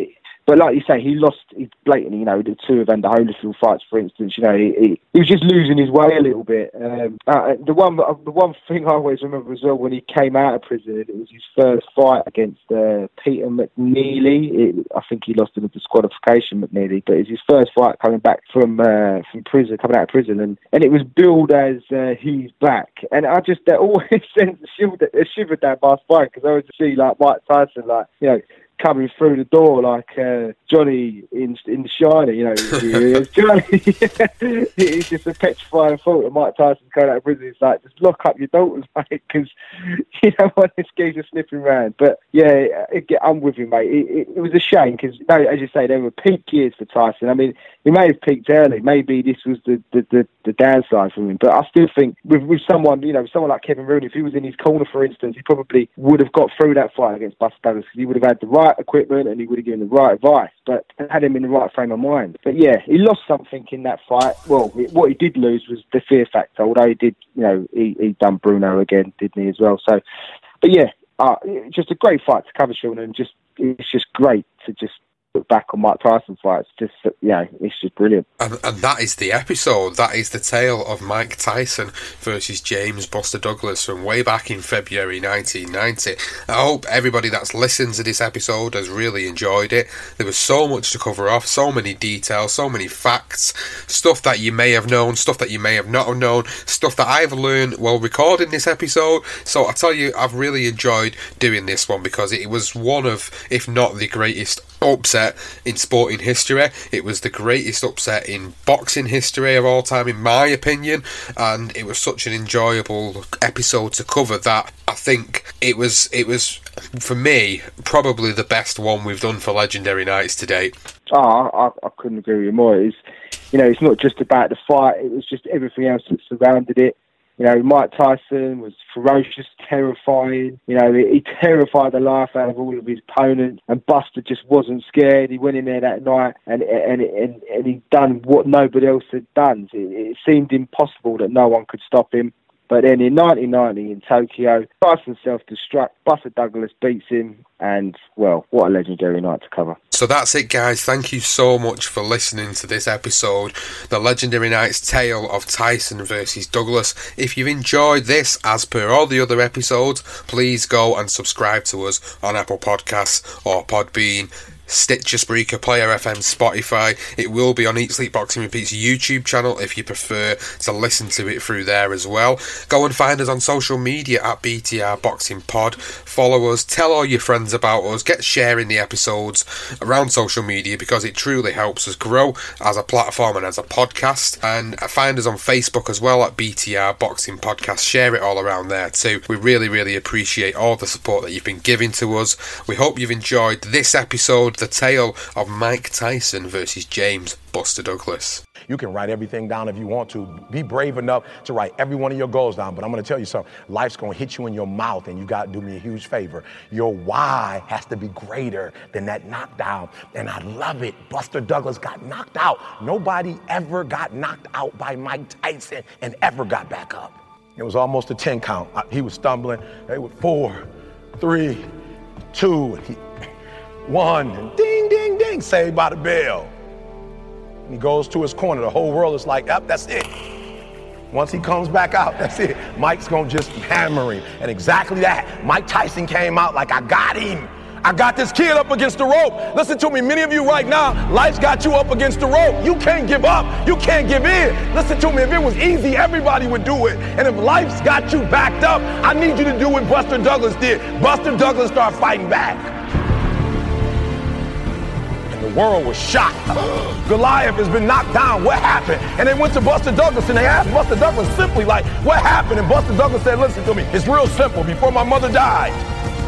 but like you say, he lost he blatantly. You know, the two Evander Holyfield fights, for instance. You know, he, he, he, was just losing his way a little bit. Um, uh, the one, the one thing I always remember as well when he came out of prison, it was his first fight against uh, Peter McNeeley. It, I think he lost in the disqualification, McNeeley, but it's his first fight coming back from uh, from prison, coming out of prison, and, and it was billed as uh, he's back. And I just that always sent a shiver, a shiver down my spine because I always see like Mike Tyson, like you know coming through the door like uh, Johnny in in The Shining, you know. Johnny, he's just a petrifying thought of Mike Tyson coming out of prison. He's like, just lock up your daughters, mate, because you don't want this geezer sniffing around. But yeah, it, I'm with you, mate. It, it, it was a shame because, you know, as you say, they were peak years for Tyson. I mean, he may have peaked early. Maybe this was the, the, the, the downside for him. But I still think with, with someone, you know, someone like Kevin Rooney, if he was in his corner, for instance, he probably would have got through that fight against Buster Douglas because he would have had the right right equipment and he would have given the right advice, but had him in the right frame of mind. But yeah, he lost something in that fight. Well, what he did lose was the fear factor, although he did, you know, he, he done Bruno again, didn't he, as well? So, but yeah, uh, just a great fight to cover, Sean, and just it's just great to just look back on Mike Tyson fights, just you know, it's just brilliant. And, and that is the episode. That is the tale of Mike Tyson versus James Buster Douglas from way back in February 1990. I hope everybody that's listened to this episode has really enjoyed it. There was so much to cover off, so many details, so many facts, stuff that you may have known, stuff that you may have not known, stuff that I've learned while recording this episode. So I tell you, I've really enjoyed doing this one because it was one of, if not the greatest upset in sporting history. It was the greatest upset in boxing history of all time, in my opinion, and it was such an enjoyable episode to cover that I think it was it was for me probably the best one we've done for Legendary Nights to date. Oh, I, I couldn't agree with you more. It's you know, it's not just about the fight; it was just everything else that surrounded it. You know, Mike Tyson was ferocious, terrifying. You know, he, he terrified the life out of all of his opponents, and Buster just wasn't scared. He went in there that night, and and and, and he done what nobody else had done. It, it seemed impossible that no one could stop him. But then in 1990 in Tokyo, Tyson self-destruct, Buster Douglas beats him, and well, what a legendary night to cover. So that's it, guys. Thank you so much for listening to this episode, the Legendary Nights tale of Tyson versus Douglas. If you've enjoyed this, as per all the other episodes, please go and subscribe to us on Apple Podcasts or Podbean. Stitcher, Spreaker, Player FM, Spotify. It will be on Eat Sleep Boxing Repeats YouTube channel if you prefer to listen to it through there as well. Go and find us on social media at BTR Boxing Pod. Follow us, tell all your friends about us, get sharing the episodes around social media because it truly helps us grow as a platform and as a podcast. And find us on Facebook as well at BTR Boxing Podcast. Share it all around there too. We really, really appreciate all the support that you've been giving to us. We hope you've enjoyed this episode the tale of Mike Tyson versus James Buster Douglas. You can write everything down if you want to. Be brave enough to write every one of your goals down. But I'm going to tell you something. Life's going to hit you in your mouth, and you got to do me a huge favor. Your why has to be greater than that knockdown. And I love it. Buster Douglas got knocked out. Nobody ever got knocked out by Mike Tyson and ever got back up. It was almost a 10 count. He was stumbling. They were four, three, two. and He, one, and ding, ding, ding, saved by the bell. And he goes to his corner. The whole world is like, yep, that's it. Once he comes back out, that's it. Mike's gonna just hammer him. And exactly that. Mike Tyson came out like, I got him. I got this kid up against the rope. Listen to me, many of you right now, life's got you up against the rope. You can't give up. You can't give in. Listen to me, if it was easy, everybody would do it. And if life's got you backed up, I need you to do what Buster Douglas did. Buster Douglas start fighting back world was shocked. Goliath has been knocked down. What happened? And they went to Buster Douglas and they asked Buster Douglas simply, like, what happened? And Buster Douglas said, listen to me, it's real simple. Before my mother died,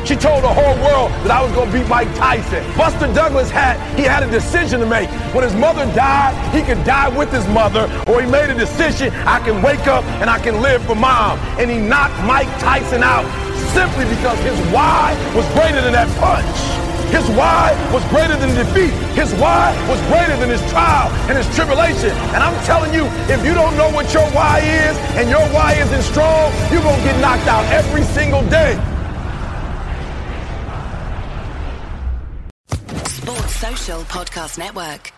she told the whole world that I was going to beat Mike Tyson. Buster Douglas had he had a decision to make. When his mother died, he could die with his mother, or he made a decision, I can wake up and I can live for mom. And he knocked Mike Tyson out simply because his why was greater than that punch. His why was greater than defeat. His why was greater than his trial and his tribulation. And I'm telling you, if you don't know what your why is and your why isn't strong, you're going to get knocked out every single day. Sports Social Podcast Network.